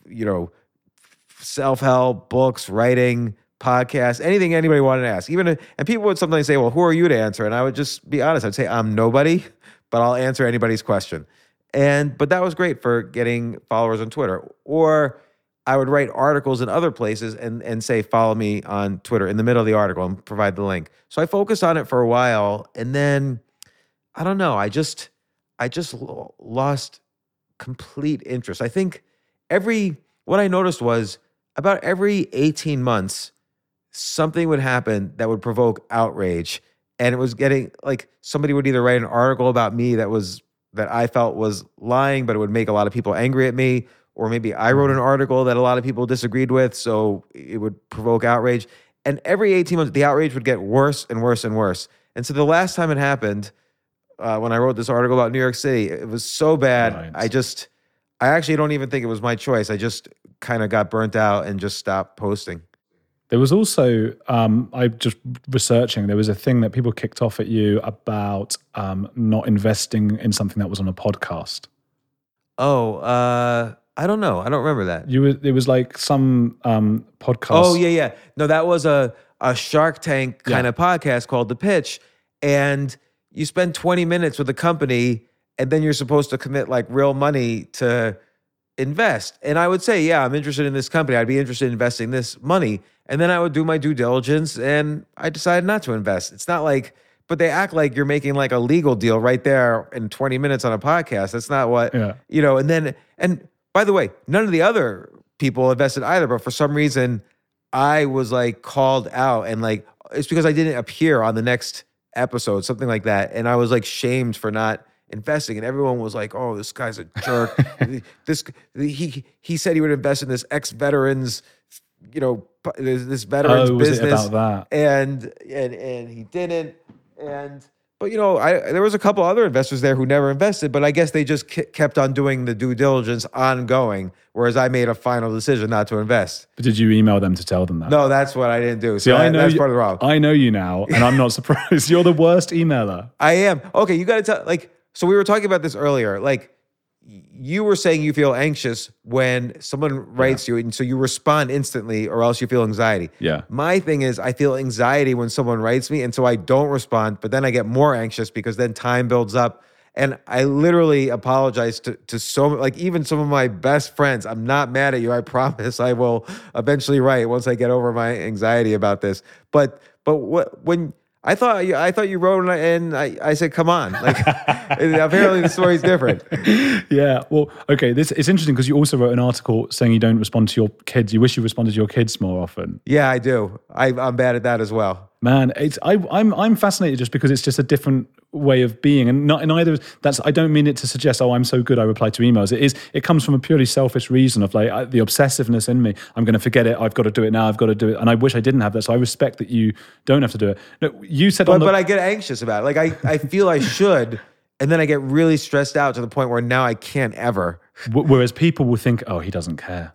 you know, self-help, books, writing, podcasts, anything anybody wanted to ask. Even if- and people would sometimes say, "Well, who are you to answer?" And I would just be honest. I'd say, "I'm nobody, but I'll answer anybody's question." And but that was great for getting followers on Twitter. Or I would write articles in other places and and say, "Follow me on Twitter" in the middle of the article and provide the link. So I focused on it for a while, and then I don't know. I just I just lost complete interest. I think every what I noticed was about every 18 months something would happen that would provoke outrage and it was getting like somebody would either write an article about me that was that I felt was lying but it would make a lot of people angry at me or maybe I wrote an article that a lot of people disagreed with so it would provoke outrage. And every 18 months the outrage would get worse and worse and worse. And so the last time it happened uh, when I wrote this article about New York City it was so bad Right. I just I actually don't even think it was my choice. I just kind of got burnt out and just stopped posting. There was also, um, I just researching, there was a thing that people kicked off at you about um, not investing in something that was on a podcast. Oh, uh, I don't know. I don't remember that. You were, it was like some um, podcast. Oh yeah, yeah. No, that was a a Shark Tank kind Yeah. of podcast called The Pitch, and you spend 20 minutes with a company, and then you're supposed to commit like real money to invest. And I would say, yeah, I'm interested in this company. I'd be interested in investing this money, and then I would do my due diligence, and I decided not to invest. It's not like. But they act like you're making like a legal deal right there in 20 minutes on a podcast. That's not what Yeah. you know. And then, and by the way, none of the other people invested either. But for some reason, I was like called out and like it's because I didn't appear on the next episode, something like that. And I was like shamed for not investing. And everyone was like, oh, this guy's a jerk. this he he said he would invest in this ex-veterans, you know, this, veterans Oh, business. about that? And and and he didn't. And but you know, I there was a couple other investors there who never invested, but I guess they just ke- kept on doing the due diligence ongoing, whereas I made a final decision not to invest. But did you email them to tell them that? No, that's what I didn't do. So See, I know that's you, part of the problem. I know you now, and I'm not surprised. You're the worst emailer. I am. Okay, you got to tell like so we were talking about this earlier. Like you were saying you feel anxious when someone writes you and so you respond instantly or else you feel anxiety. Yeah. My thing is I feel anxiety when someone writes me and so I don't respond, but then I get more anxious because then time builds up and I literally apologize to, to so like even some of my best friends. I'm not mad at you. I promise I will eventually write once I get over my anxiety about this. But but what when I thought you, I thought you wrote and I, I said, come on. Like apparently the story's different. Yeah. Well, okay. This it's interesting because you also wrote an article saying you don't respond to your kids. You wish you responded to your kids more often. Yeah, I do. I, I'm bad at that as well. Man, it's I, I'm I'm fascinated just because it's just a different way of being, and not in either. That's I don't mean it to suggest oh I'm so good I reply to emails. It is it comes from a purely selfish reason of like I, the obsessiveness in me. I'm going to forget it. I've got to do it now. I've got to do it, and I wish I didn't have that. So I respect that you don't have to do it. No, you said on But, the, but I get anxious about it. Like I, I feel I should, and then I get really stressed out to the point where now I can't ever. whereas people will think oh he doesn't care.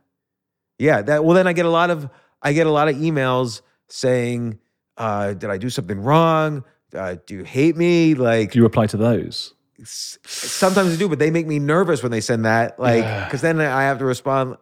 Yeah, that well then I get a lot of I get a lot of emails saying, uh, did I do something wrong? Uh, do you hate me? Like Do you reply to those? sometimes I do, but they make me nervous when they send that. Like, because then I have to respond.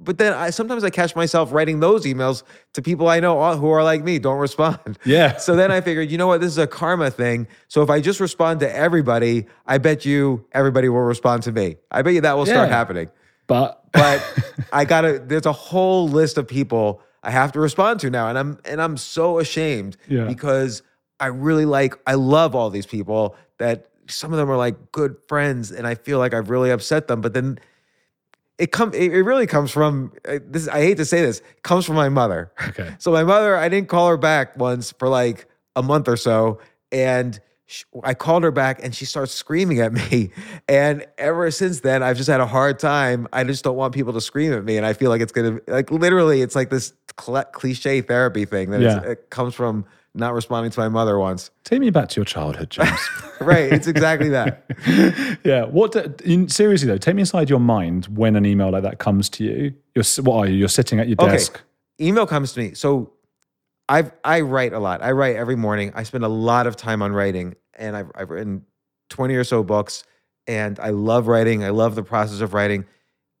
But then I sometimes I catch myself writing those emails to people I know who are like me, don't respond. Yeah. So then I figured, you know what, this is a karma thing. So if I just respond to everybody, I bet you everybody will respond to me. I bet you that will start happening. But But I gotta. There's a whole list of people I have to respond to now, and I'm and I'm so ashamed Yeah. because I really like. I love all these people that some of them are like good friends, and I feel like I've really upset them. But then it come. It, really comes from this. I hate to say this. Comes from my mother. Okay. So my mother, I didn't call her back once for like a month or so, and I called her back, and she starts screaming at me. And ever since then, I've just had a hard time. I just don't want people to scream at me, and I feel like it's gonna like literally, it's like this cl- cliche therapy thing that it's- Yeah. it comes from not responding to my mother once. take me back to your childhood, James. Right? It's exactly that. yeah. What? do- In, seriously though, take me inside your mind when an email like that comes to you. You're what are you? You're sitting at your Okay. desk. Email comes to me. So I've I write a lot. I write every morning. I spend a lot of time on writing, and I've I've written twenty or so books, and I love writing. I love the process of writing,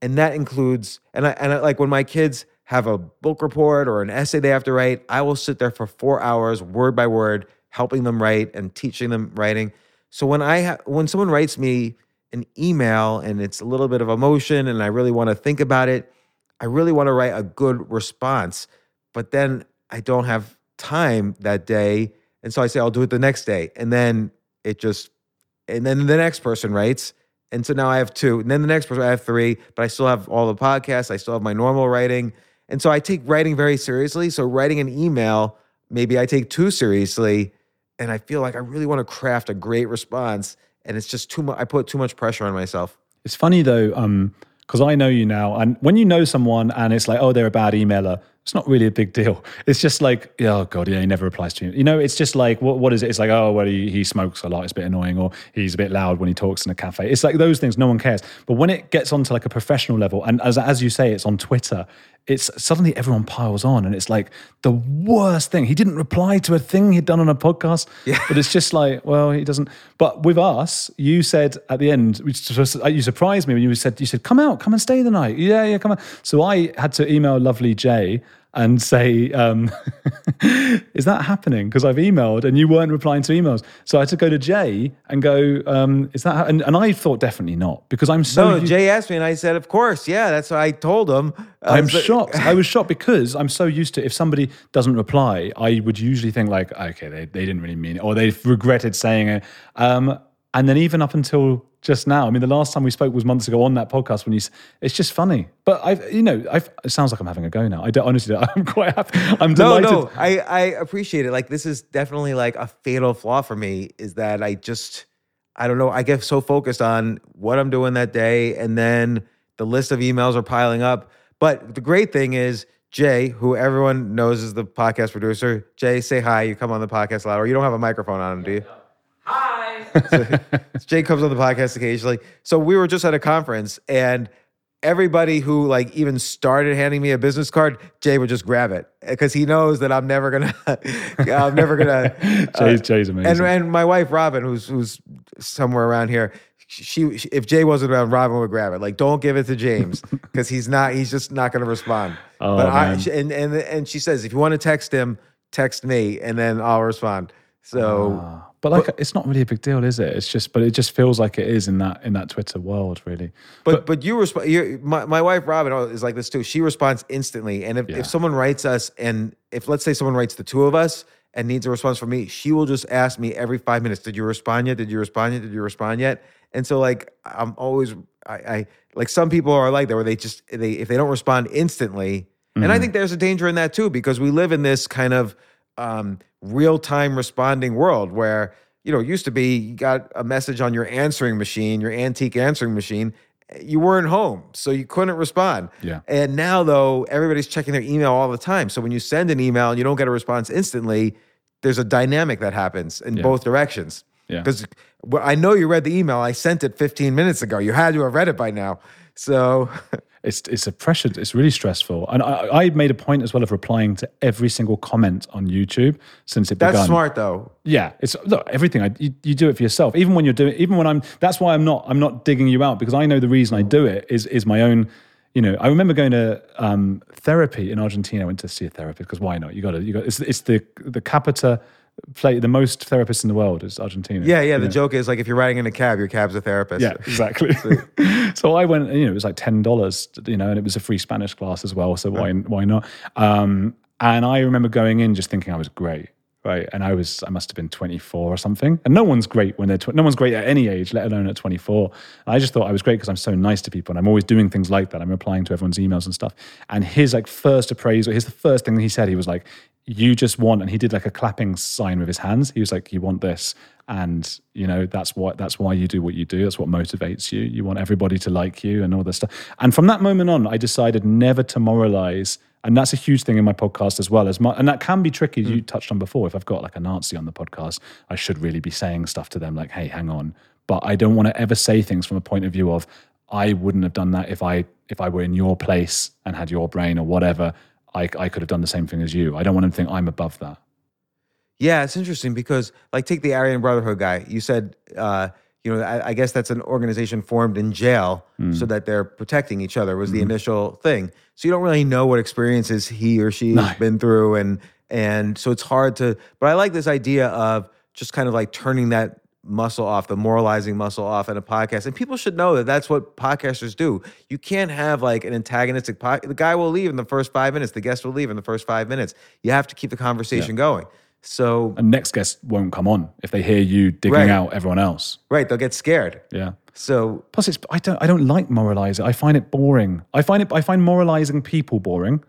and that includes and I and I, like when my kids have a book report or an essay they have to write, I will sit there for four hours, word by word, helping them write and teaching them writing. So when I ha- when someone writes me an email and it's a little bit of emotion and I really want to think about it, I really want to write a good response, but then I don't have time that day. And so I say, I'll do it the next day. And then it just, and then the next person writes. And so now I have two. And then the next person, I have three, but I still have all the podcasts. I still have my normal writing. And so I take writing very seriously. So writing an email, maybe I take too seriously. And I feel like I really want to craft a great response. And it's just too much. I put too much pressure on myself. It's funny though, um, because I know you now, and when you know someone and it's like, oh, they're a bad emailer, It's not really a big deal. It's just like, oh god, yeah, he never replies to you. You know, it's just like, what, what is it? It's like, oh, well, he, he smokes a lot. It's a bit annoying, or he's a bit loud when he talks in a cafe. It's like those things. No one cares. But when it gets onto like a professional level, and as as you say, it's on Twitter. It's suddenly everyone piles on, and it's like the worst thing. He didn't reply to a thing he'd done on a podcast. Yeah. But it's just like, well, he doesn't. But with us, you said at the end, which uh, you surprised me when you said, you said, come out, come and stay the night. Yeah, yeah, come on. So I had to email lovely Jay and say, um, is that happening? Because I've emailed and you weren't replying to emails. So I had to go to Jay and go, um, is that, ha-? And, and I thought definitely not because I'm so. No, Jay asked me, and I said, "Of course, yeah." That's what I told him. I I'm like- shocked. I was shocked because I'm so used to if somebody doesn't reply, I would usually think like, okay, they, they didn't really mean it, or they regretted saying it. Um, and then even up until just now, I mean, the last time we spoke was months ago on that podcast when you, it's just funny. But I've, you know, I've, it sounds like I'm having a go now. I don't, honestly, I'm quite happy. I'm No, delighted. no, I, I appreciate it. Like this is definitely like a fatal flaw for me is that I just I don't know, I get so focused on what I'm doing that day and then the list of emails are piling up. But the great thing is Jay, who everyone knows is the podcast producer, Jay, say hi. You come on the podcast a lot, or you don't have a microphone on, do you? Hi. Jay comes on the podcast occasionally. So we were just at a conference and everybody who like even started handing me a business card, Jay would just grab it because he knows that I'm never gonna, I'm never gonna. Jay's, uh, Jay's amazing. And and my wife Robin, who's who's somewhere around here, she, she if Jay wasn't around, Robin would grab it. Like, don't give it to James because he's not. He's just not going to respond. Oh, but I man. she- and and and she says, if you want to text him, text me, and then I'll respond. So. Ah. But like, it's not really a big deal, is it? It's just, but it just feels like it is in that in that Twitter world, really. But but you respond. My my wife Robin is like this too. She responds instantly, and if, Yeah. if someone writes us, and if let's say someone writes the two of us and needs a response from me, she will just ask me every five minutes, "Did you respond yet? Did you respond yet? Did you respond yet?" And so like I'm always I, I like some people are like that where they just they if they don't respond instantly, and Mm-hmm. I think there's a danger in that too because we live in this kind of um, real time responding world where you know it used to be you got a message on your answering machine, your antique answering machine. Eh, you weren't home, so you couldn't respond. Yeah. And now, though, everybody's checking their email all the time. So when you send an email and you don't get a response instantly, there's a dynamic that happens in both directions. Yeah. Because I know you read the email. I sent it 15 minutes ago. You had to have read it by now. So it's it's a pressure. It's really stressful. And I, I made a point as well of replying to every single comment on YouTube since it that's began. That's smart, though. Yeah, it's look everything. I, you, you do it for yourself, even when you're doing. Even when I'm. That's why I'm not. I'm not digging you out because I know the reason I do it is is my own. You know, I remember going to um, therapy in Argentina. I went to see a therapist because why not? You got to. You got. It's it's the the capita play. The most therapists in the world is Argentina. Yeah, yeah. The know? joke is like if you're riding in a cab, your cab's a therapist. Yeah, exactly. so I went, you know, it was like ten dollars, you know, and it was a free Spanish class as well. So why why not? Um, and I remember going in just thinking I was great, right? And I was, I must have been twenty four or something. And no one's great when they're tw- no one's great at any age, let alone at twenty four. And I just thought I was great because I'm so nice to people, and I'm always doing things like that. I'm replying to everyone's emails and stuff. And his like first appraisal, his the first thing that he said, he was like, "You just want," and he did like a clapping sign with his hands. He was like, "You want this." and you know that's what that's why you do what you do. That's what motivates you. You want everybody to like you and all this stuff. And from that moment on i decided never to moralize and that's a huge thing in my podcast as well. As my, and that can be tricky you mm. touched on before. If i've got like a nazi on the podcast i should really be saying stuff to them like hey hang on. But i don't want to ever say things from a point of view of i wouldn't have done that if i if i were in your place and had your brain or whatever i, I could have done the same thing as you i don't want them to think i'm above that Yeah, it's interesting because, like, take the Aryan Brotherhood guy. You said, uh, you know, I, I guess that's an organization formed in jail so that they're protecting each other was the initial thing. So you don't really know what experiences he or she has been through, and and so it's hard to. But I like this idea of just kind of like turning that muscle off, the moralizing muscle off in a podcast. And people should know that that's what podcasters do. You can't have like an antagonistic. The guy will leave in the first five minutes. The guest will leave in the first five minutes. You have to keep the conversation going. So and next guest won't come on if they hear you digging Right. out everyone else. right, they'll get scared. Yeah. So Plus, it's I don't I don't like moralizing. I find it boring. I find it I find moralizing people boring.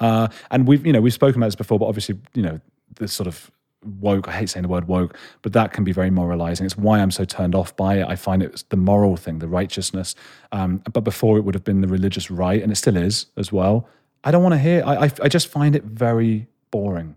Uh, and we've you know we've spoken about this before, but obviously you know this sort of woke. I hate saying the word woke, but that can be very moralizing. It's why I'm so turned off by it. I find it's the moral thing, the righteousness. Um, but before it would have been the religious right, and it still is as well. I don't want to hear. I, I I just find it very boring.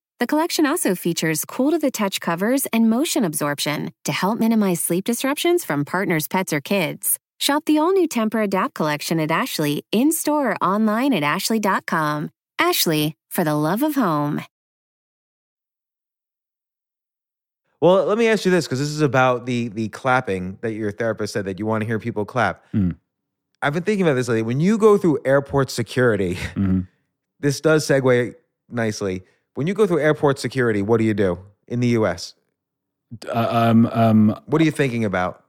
The collection also features cool to the touch covers and motion absorption to help minimize sleep disruptions from partners, pets, or kids. Shop the all new Tempur Adapt collection at Ashley in store or online at ashley.com. Ashley, for the love of home. Well, let me ask you this because this is about the the clapping that your therapist said that you want to hear people clap. Mm. I've been thinking about this lately. When you go through airport security, Mhm. this does segue nicely. When you go through airport security, what do you do in the US? Uh, um, um, What are you thinking about?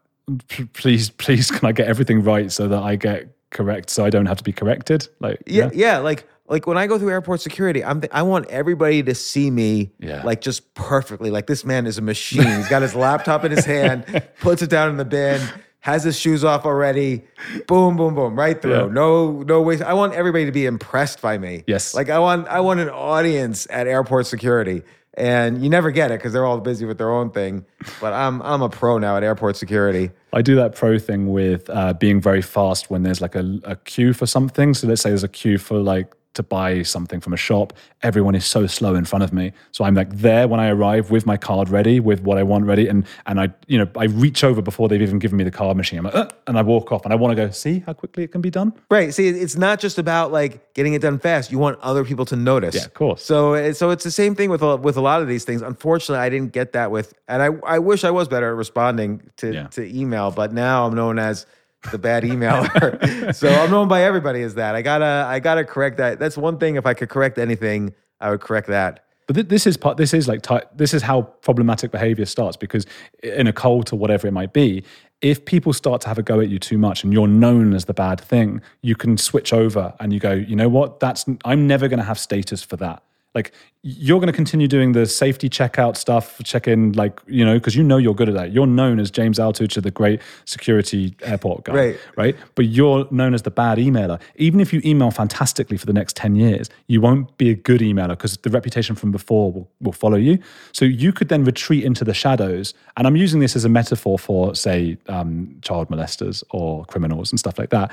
p- please, please, can I get everything right so that I get correct, so I don't have to be corrected? Like, Yeah, yeah, like like when I go through airport security, I'm th- I want everybody to see me Yeah. like just perfectly. Like this man is a machine. He's got his laptop in his hand, puts it down in the bin, has his shoes off already. Boom, boom, boom, right through. Yeah. No, no waste. I want everybody to be impressed by me. Yes. Like I want I want an audience at airport security. And you never get it because they're all busy with their own thing. But I'm I'm a pro now at airport security. I do that pro thing with uh, being very fast when there's like a, a queue for something. So let's say there's a queue for like to buy something from a shop. Everyone is so slow in front of me, so I'm like there when I arrive with my card ready, with what I want ready, and and I you know I reach over before they've even given me the card machine. I'm like, uh, and I walk off, and I want to go see how quickly it can be done. Right. See, it's not just about like getting it done fast. You want other people to notice. Yeah, of course. So, so it's the same thing with a, with a lot of these things. Unfortunately, I didn't get that with, and I I wish I was better at responding to Yeah. to email, but now I'm known as the bad emailer. so I'm known by everybody as that. I gotta I gotta correct that. That's one thing. If I could correct anything, I would correct that. But thi- this is part. This is like ty- this is how problematic behavior starts because in a cult or whatever it might be, if people start to have a go at you too much and you're known as the bad thing, you can switch over and you go, you know what? That's I'm never going to have status for that. Like you're going to continue doing the safety checkout stuff, check in, like you know, because you know you're good at that. You're known as James Altucher, the great security airport guy, Right. right? But you're known as the bad emailer. Even if you email fantastically for the next 10 years, you won't be a good emailer because the reputation from before will, will follow you. So you could then retreat into the shadows. And I'm using this as a metaphor for, say, um, child molesters or criminals and stuff like that.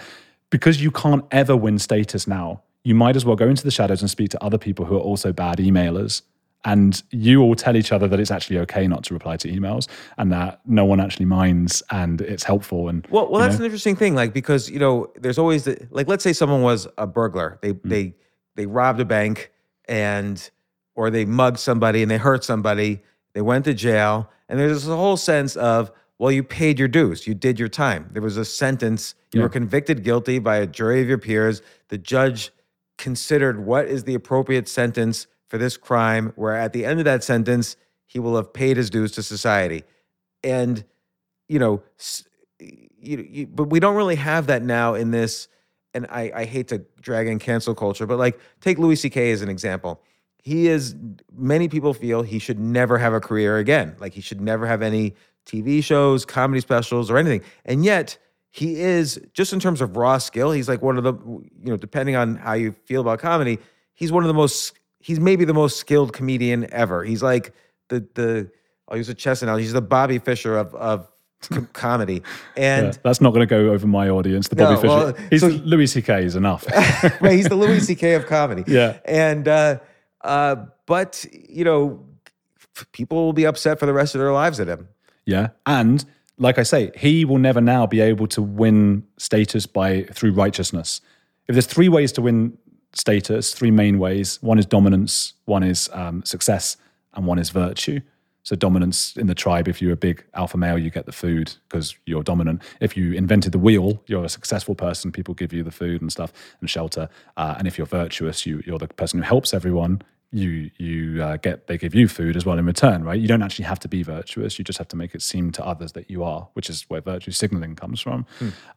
Because you can't ever win status now, you might as well go into the shadows and speak to other people who are also bad emailers and you all tell each other that it's actually okay not to reply to emails and that no one actually minds and it's helpful and Well, well, that's know? an interesting thing. Like because you know, there's always the, like, let's say someone was a burglar. They mm. they they robbed a bank and or they mugged somebody and they hurt somebody. They went to jail, and there's this whole sense of well, you paid your dues, you did your time. There was a sentence. You Yeah. were convicted guilty by a jury of your peers. The judge considered what is the appropriate sentence for this crime. Where at the end of that sentence, he will have paid his dues to society, and you know, you, you, but we don't really have that now in this. And I, I hate to drag in cancel culture, but like take Louis C.K. as an example. He is. Many people feel he should never have a career again. Like he should never have any TV shows, comedy specials, or anything. And yet he is just in terms of raw skill. He's like one of the you know, depending on how you feel about comedy, he's one of the most. He's maybe the most skilled comedian ever. He's like the the. I'll use a chess analogy. He's the Bobby Fischer of of comedy. And Yeah, that's not going to go over my audience. The No, Bobby Fischer. well, He's so- Louis C.K. is enough. right, he's the Louis C.K. of comedy. Yeah. and uh, uh, but you know, people will be upset for the rest of their lives at him. yeah, and like I say, he will never now be able to win status by through righteousness. If there's three ways to win status, three main ways. One is dominance, one is um, success, and one is virtue. So dominance in the tribe, if you're a big alpha male, you get the food because you're dominant. If you invented the wheel, you're a successful person. People give you the food and stuff and shelter. Uh, and if you're virtuous, you, you're the person who helps everyone. You you uh, get they give you food as well in return, right? You don't actually have to be virtuous. You just have to make it seem to others that you are, which is where virtue signaling comes from.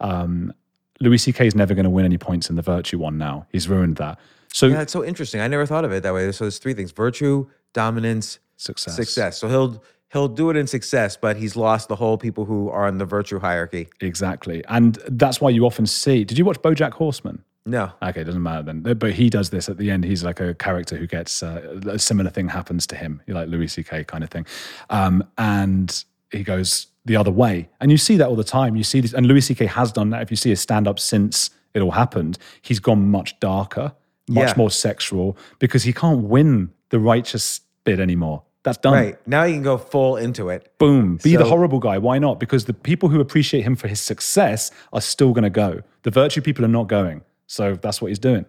Um, Louis C.K. is never going to win any points in the virtue one now. He's ruined that. So Yeah, it's so interesting. I never thought of it that way. So there's three things: virtue, dominance, Success. Success. So he'll he'll do it in success, but he's lost the whole people who are in the virtue hierarchy. Exactly. And that's why you often see. Did you watch Bojack Horseman? No. Okay, doesn't matter then. But he does this at the end. He's like a character who gets uh, a similar thing happens to him, like Louis C.K. kind of thing. Um, and he goes the other way. And you see that all the time. You see this, and Louis C.K. has done that. If you see his stand up since it all happened, he's gone much darker, much Yeah. more sexual because he can't win the righteous bit anymore. That's done. Right. Now you can go full into it. Boom. Be the horrible guy. Why not? Because the people who appreciate him for his success are still going to go. The virtue people are not going. So that's what he's doing.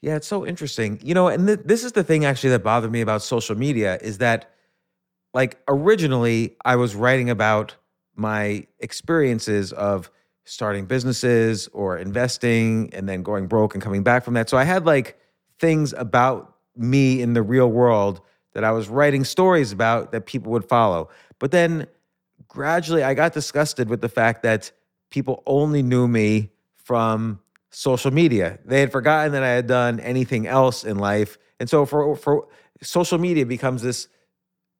Yeah, it's so interesting. You know, and th- this is the thing actually that bothered me about social media is that, like, originally I was writing about my experiences of starting businesses or investing and then going broke and coming back from that. So I had like things about me in the real world that I was writing stories about that people would follow. But then gradually I got disgusted with the fact that people only knew me from social media. They had forgotten that I had done anything else in life. And so for for social media becomes this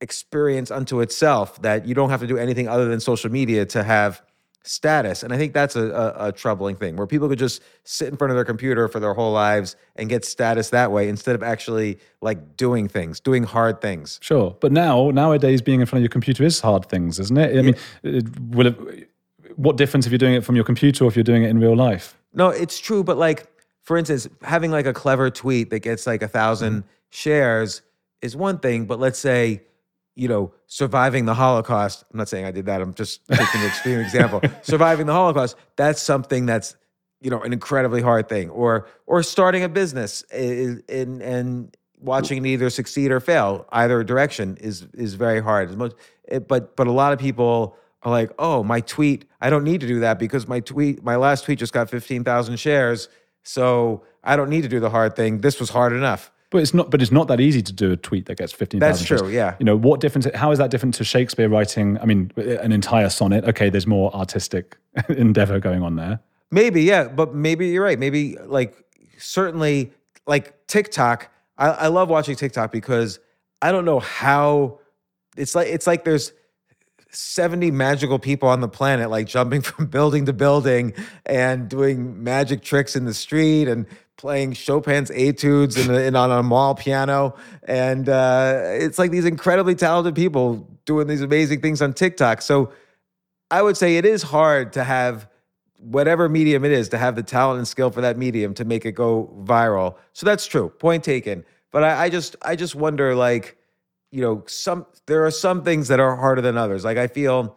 experience unto itself that you don't have to do anything other than social media to have status. And I think that's a, a, a troubling thing where people could just sit in front of their computer for their whole lives and get status that way instead of actually like doing things, doing hard things. Sure. But now, nowadays, being in front of your computer is hard things, isn't it? I mean, it, will it, what difference if you're doing it from your computer or if you're doing it in real life? No, it's true, but like for instance, having like a clever tweet that gets like a 1000 mm-hmm. shares is one thing, but let's say, you know, surviving the Holocaust. I'm not saying I did that. I'm just taking an extreme example. Surviving the Holocaust, that's something that's, you know, an incredibly hard thing. Or or starting a business in, in and watching it either succeed or fail, either direction is is very hard. Most- it- but but a lot of people are like, oh, my tweet, I don't need to do that because my tweet, my last tweet just got 15,000 shares. So I don't need to do the hard thing. This was hard enough. But it's not. But it's not that easy to do a tweet that gets fifteen. That's true, yeah. You know what difference? How is that different to Shakespeare writing? I mean, an entire sonnet. Okay, there's more artistic endeavor going on there. Maybe, yeah, but maybe you're right. Maybe like certainly like TikTok. I, I love watching TikTok because I don't know how it's like it's like there's 70 magical people on the planet like jumping from building to building and doing magic tricks in the street and playing Chopin's etudes in, in on a mall piano and uh, it's like these incredibly talented people doing these amazing things on TikTok. So I would say it is hard to have whatever medium it is to have the talent and skill for that medium to make it go viral. So that's true. Point taken. But I, I just I just wonder like, you know, some there are some things that are harder than others. Like I feel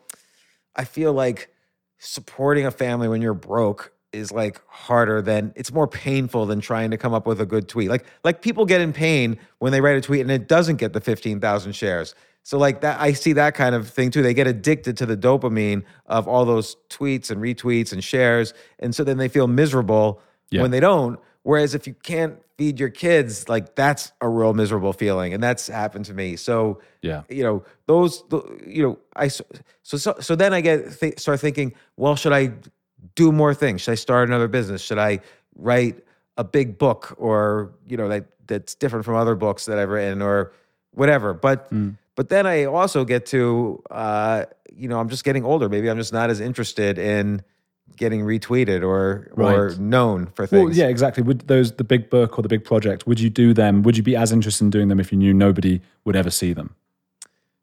I feel like supporting a family when you're broke is like harder than it's more painful than trying to come up with a good tweet. Like like people get in pain when they write a tweet and it doesn't get the 15,000 shares. So like that I see that kind of thing too. They get addicted to the dopamine of all those tweets and retweets and shares and so then they feel miserable Yeah. when they don't. Whereas if you can't feed your kids, like that's a real miserable feeling and that's happened to me. So Yeah. you know those you know i so so, so then i get th- start thinking well should i do more things? Should i start another business? Should i write a big book or you know that that's different from other books that i've written or whatever? But but then i also get to uh you know i'm just getting older. Maybe i'm just not as interested in getting retweeted or or known for things Well, yeah, exactly. Would those the big book or the big project? Would you do them? Would you be as interested in doing them if you knew nobody would ever see them?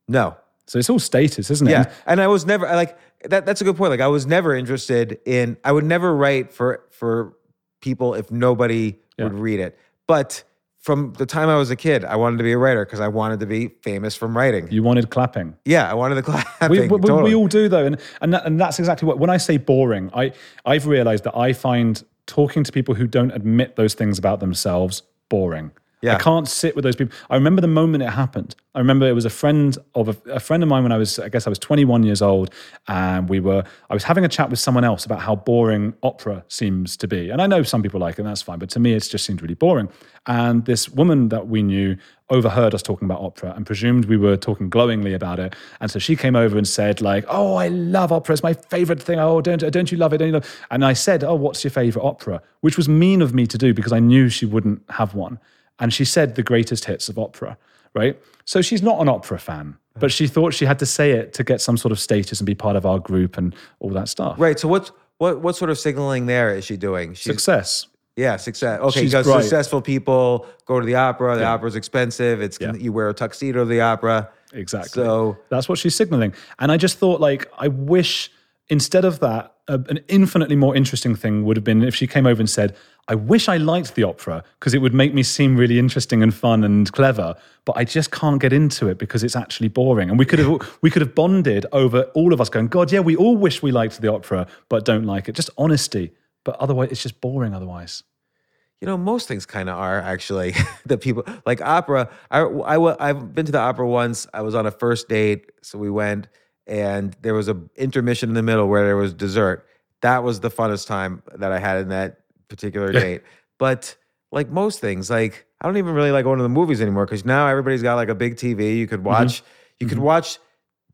no So it's all status, isn't it? Yeah, and I was never like that. That's a good point. Like I was never interested in. I would never write for for people if nobody would read it. But from the time I was a kid, I wanted to be a writer because I wanted to be famous from writing. You wanted clapping. yeah, I wanted the clapping. We, we, totally. we all do though, and and, that, and that's exactly what. When I say boring, I I've realised that I find talking to people who don't admit those things about themselves boring. Yeah. I can't sit with those people. I remember the moment it happened. I remember it was a friend of a, a friend of mine when I was, I guess I was 21 years old, and we were, I was having a chat with someone else about how boring opera seems to be. And I know some people like it, and that's fine, but to me, it just seemed really boring. And this woman that we knew overheard us talking about opera and presumed we were talking glowingly about it. And so she came over and said, like, "Oh, I love opera. It's my favorite thing. Oh, don't don't you love it? Don't you love-" And I said, "Oh, what's your favorite opera?" Which was mean of me to do because I knew she wouldn't have one and she said the greatest hits of opera, right? So she's not an opera fan, but she thought she had to say it to get some sort of status and be part of our group and all that stuff. Right. So what's what what sort of signaling there is she doing? She's, Success. Yeah, success. Okay, She's because bright. successful people go to the opera. The opera's expensive. It's Yeah. you wear a tuxedo to the opera. Exactly. So That's what she's signaling. And I just thought, like, I wish instead of that, a, an infinitely more interesting thing would have been if she came over and said, I wish I liked the opera because it would make me seem really interesting and fun and clever, but I just can't get into it because it's actually boring. And we could have we could have bonded over all of us going, God, yeah, we all wish we liked the opera, but don't like it. Just honesty. But otherwise, it's just boring otherwise. You know, most things kind of are actually that people like opera. I, I, I've been to the opera once. I was on a first date. So we went and there was a intermission in the middle where there was dessert. That was the funnest time that I had in that particular date. But like most things, like I don't even really like going to the movies anymore because now everybody's got like a big TV. You could mm-hmm. watch, you could mm-hmm. watch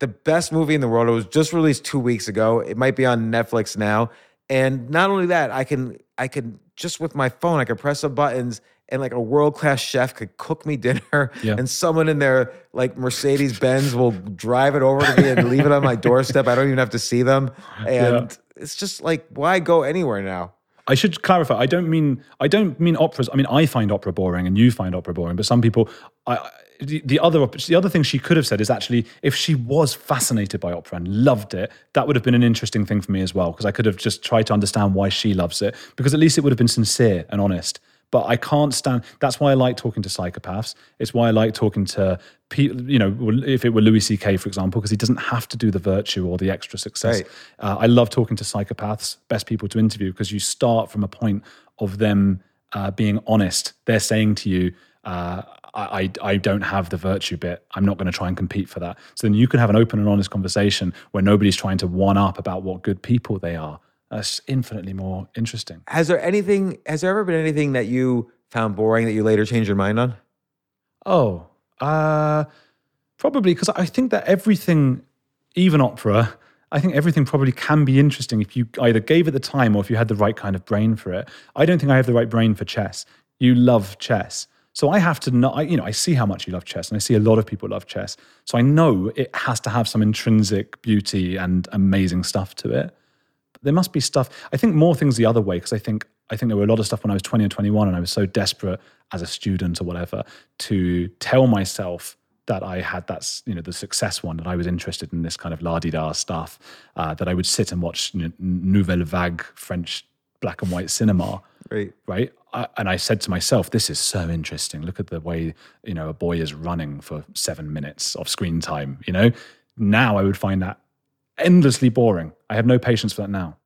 the best movie in the world. It was just released two weeks ago. It might be on Netflix now. And not only that, I can I can just with my phone, I can press some buttons and like a world class chef could cook me dinner, Yeah. and someone in their like Mercedes Benz will drive it over to me and leave it on my doorstep. I don't even have to see them, and it's just like why go anywhere now? I should clarify. I don't mean I don't mean operas. I mean I find opera boring, and you find opera boring. But some people, I, I- the, the other the other thing she could have said is actually if she was fascinated by opera and loved it, that would have been an interesting thing for me as well because I could have just tried to understand why she loves it because at least it would have been sincere and honest. But I can't stand. That's why I like talking to psychopaths. It's why I like talking to people. You know, if it were Louis C.K. for example, because he doesn't have to do the virtue or the extra success. Right. Uh, I love talking to psychopaths, best people to interview, because you start from a point of them uh, being honest. They're saying to you, uh, I, I, I don't have the virtue bit. I'm not going to try and compete for that. So then you can have an open and honest conversation where nobody's trying to one up about what good people they are. That's infinitely more interesting. Has there anything? Has there ever been anything that you found boring that you later changed your mind on? Oh, uh, probably because I think that everything, even opera, I think everything probably can be interesting if you either gave it the time or if you had the right kind of brain for it. I don't think I have the right brain for chess. You love chess. So I have to know, I, you know, I see how much you love chess and I see a lot of people love chess. So I know it has to have some intrinsic beauty and amazing stuff to it. There must be stuff. I think more things the other way because I think I think there were a lot of stuff when I was 20 and 21 and I was so desperate as a student or whatever to tell myself that I had that, you know, the success one, that I was interested in this kind of la-di-da stuff, uh, that I would sit and watch you know, Nouvelle Vague French black and white cinema Right. right? I, and I said to myself, "This is so interesting. Look at the way you know a boy is running for seven minutes of screen time. You know, now I would find that endlessly boring. I have no patience for that now."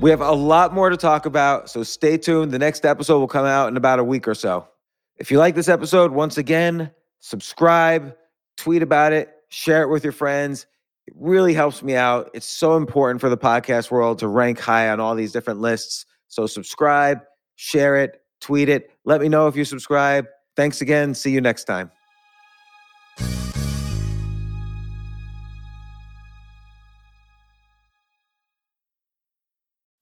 We have a lot more to talk about, so stay tuned. The next episode will come out in about a week or so. If you like this episode, once again, subscribe, tweet about it, share it with your friends. It really helps me out. It's so important for the podcast world to rank high on all these different lists. So subscribe, share it, tweet it. Let me know if you subscribe. Thanks again. See you next time.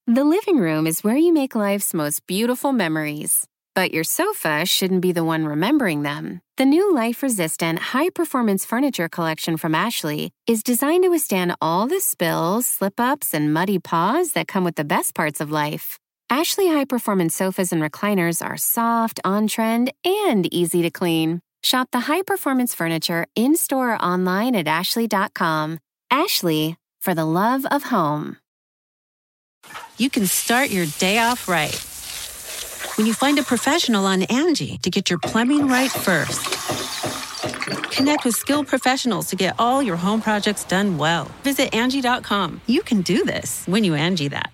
The living room is where you make life's most beautiful memories. But your sofa shouldn't be the one remembering them. The new life resistant, high performance furniture collection from Ashley is designed to withstand all the spills, slip ups, and muddy paws that come with the best parts of life. Ashley high performance sofas and recliners are soft, on trend, and easy to clean. Shop the high performance furniture in store or online at ashley.com. Ashley, for the love of home. you can start your day off right. when you find a professional on Angie to get your plumbing right first. Connect with skilled professionals to get all your home projects done well. Visit Angie.com. You can do this when you Angie that.